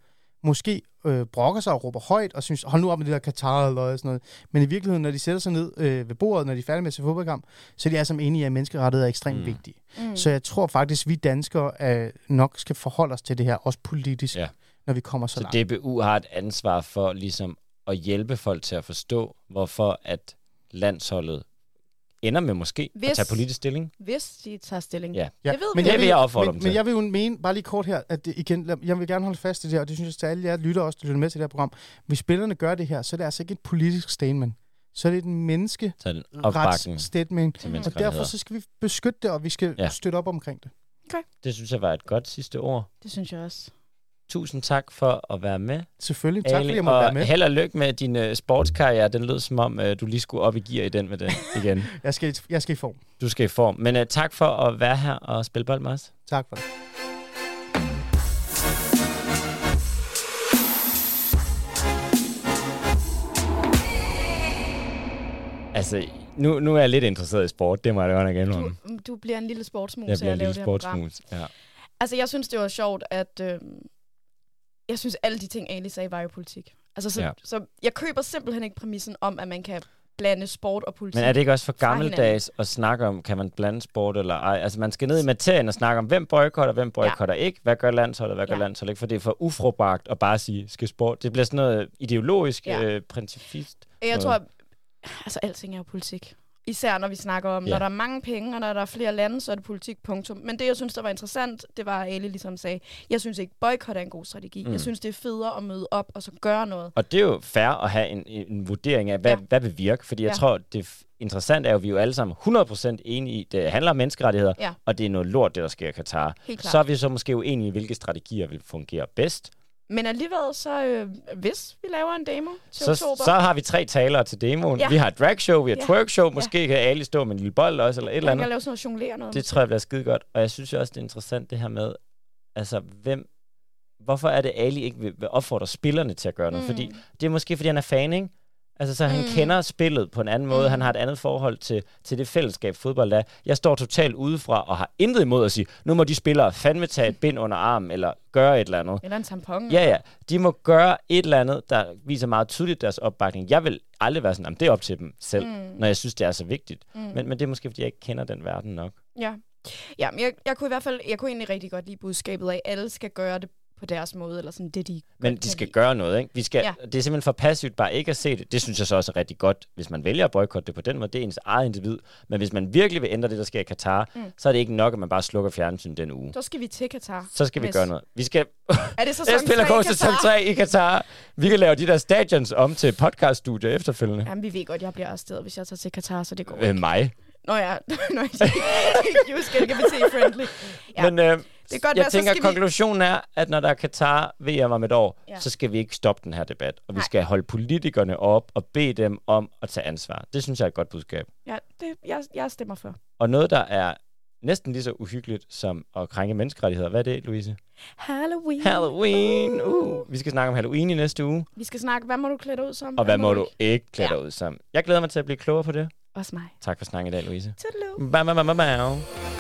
måske øh, brokker sig og råber højt og synes, hold nu op med det der Katar eller sådan noget. Men i virkeligheden, når de sætter sig ned øh, ved bordet, når de er færdige med at se fodboldkamp, så er de alle sammen enige i, at menneskerettigheder er ekstremt Mm. vigtige. Mm. Så jeg tror faktisk, vi danskere øh, nok skal forholde os til det her, også politisk, Ja. når vi kommer så, Så langt. DBU har et ansvar for ligesom at hjælpe folk til at forstå, hvorfor at landsholdet ender med måske Hvis- at tage politisk stilling. Hvis de tager stilling. Ja. Ja, Det ved men vi. Det vil jeg opfordre men, dem til. Men jeg vil jo mene, bare lige kort her, at det, igen, jeg vil gerne holde fast i det her, og det synes jeg til alle jer lytter også, der lytter med til det her program. Hvis spillerne gør det her, så er det altså ikke et politisk statement. Så er det et menneske Så er det en opbakning retsstatement. til Og derfor så skal vi beskytte det, og vi skal Ja. støtte op omkring det. Det synes jeg var et godt sidste ord. Det synes jeg også. Tusind tak for at være med, Selvfølgelig. Tak fordi jeg måtte være med. held og lykke med din uh, sportskarriere. Den lød som om, uh, du lige skulle op i gear i den med den igen. Jeg skal, i- jeg skal i form. Du skal i form. Men uh, tak for at være her og spille bold med os. Tak for det. Altså, nu, nu er jeg lidt interesseret i sport, det må jeg da godt nok indrømme. Du, du bliver en lille sportsmus, Jeg bliver en lille sportsmus. Ja. Altså, jeg synes, det var sjovt, at... Øh, jeg synes, alle de ting, Ali sagde, var jo politik. Altså, så, Ja. så jeg køber simpelthen ikke præmissen om, at man kan blande sport og politik. Men er det ikke også for gammeldags at snakke om, kan man blande sport eller ej? Altså man skal ned i materien og snakke om, hvem boykotter, hvem boykotter ja. ikke, hvad gør landsholdet, hvad gør Ja. landsholdet ikke, for det er for ufrugtbart at bare sige, skal sport, det bliver sådan noget ideologisk, ja. Øh, principist. Jeg noget. tror, altså alting er jo politik. Især når vi snakker om, Ja. når der er mange penge, og når der er flere lande, så er det politik, punktum. Men det, jeg synes, der var interessant, det var, at Ali ligesom sagde, jeg synes ikke, boykot er en god strategi. Mm. Jeg synes, det er federe at møde op og så gøre noget. Og det er jo fair at have en, en vurdering af, hvad, ja. Hvad vil virke, fordi jeg Ja. tror, det interessante er jo, at vi er jo alle sammen 100% enige i, det handler om menneskerettigheder, Ja. og det er noget lort, det der sker i Katar. Så er vi så måske uenige i, hvilke strategier vil fungere bedst. Men alligevel, så øh, hvis vi laver en demo til Så, oktober, så har vi tre talere til demoen. Ja. Ja. Vi har et dragshow, vi har et Ja. twerkshow. Måske kan Ali stå med en lille bold også, eller et eller andet. kan lave sådan noget jonglere noget. Det tror jeg bliver skide godt. Og jeg synes jo også, det er interessant det her med, altså hvem, hvorfor er det Ali ikke vil, vil opfordre spillerne til at gøre noget? Mm. Fordi det er måske, fordi han er fan, ikke? Altså, så han Mm. kender spillet på en anden måde. Mm. Han har et andet forhold til, til det fællesskab, fodbold er. Jeg står totalt udefra og har intet imod at sige, nu må de spillere fandme tage et bind under armen, eller gøre et eller andet. Eller en tampon. Ja, ja. De må gøre et eller andet, der viser meget tydeligt deres opbakning. Jeg vil aldrig være sådan, det er op til dem selv, mm. Mm. når jeg synes, det er så vigtigt. Mm. Men, men det er måske, fordi jeg ikke kender den verden nok. Ja. Ja, men jeg, jeg kunne i hvert fald, jeg kunne egentlig rigtig godt lide budskabet af, at alle skal gøre det på deres måde, eller sådan det, de Men de skal lide. gøre noget, ikke? Vi skal, ja. Det er simpelthen for passivt bare ikke at se det. Det synes jeg så også er rigtig godt, hvis man vælger at boykotte det på den måde. Det er ens eget individ. Men hvis man virkelig vil ændre det, der sker i Katar, mm. Så er det ikke nok, at man bare slukker fjernsyn den uge. Så skal vi til Katar. Så skal vi Yes. gøre noget. Vi skal... Er det sæson Jeg spiller 3 i sæson Katar? 3 i Katar. Vi kan lave de der stadions om til podcaststudier efterfølgende. Jamen, vi ved godt, jeg bliver arresteret, hvis jeg tager til Katar, så det går Øh, ikke. mig. Nå ja, Nå, you skal LGBT-friendly. Ja. Men øh, Det kan godt jeg være, tænker, at skal vi- konklusionen er, at når der er Katar VM om et år, ja. Så skal vi ikke stoppe den her debat. Og vi Nej. skal holde politikerne op og bede dem om at tage ansvar. Det synes jeg er et godt budskab. Ja, det, jeg, jeg stemmer for. Og noget, der er næsten lige så uhyggeligt som at krænke menneskerettigheder. Hvad er det, Louise? Halloween. Halloween! Uh, vi skal snakke om Halloween i næste uge. Vi skal snakke, hvad må du klæde dig ud som? Og hvad må du ikke klæde Ja. dig ud som? Jeg glæder mig til at blive klogere på det. Også mig. Tak for snakken i dag, Louise. Toodaloo.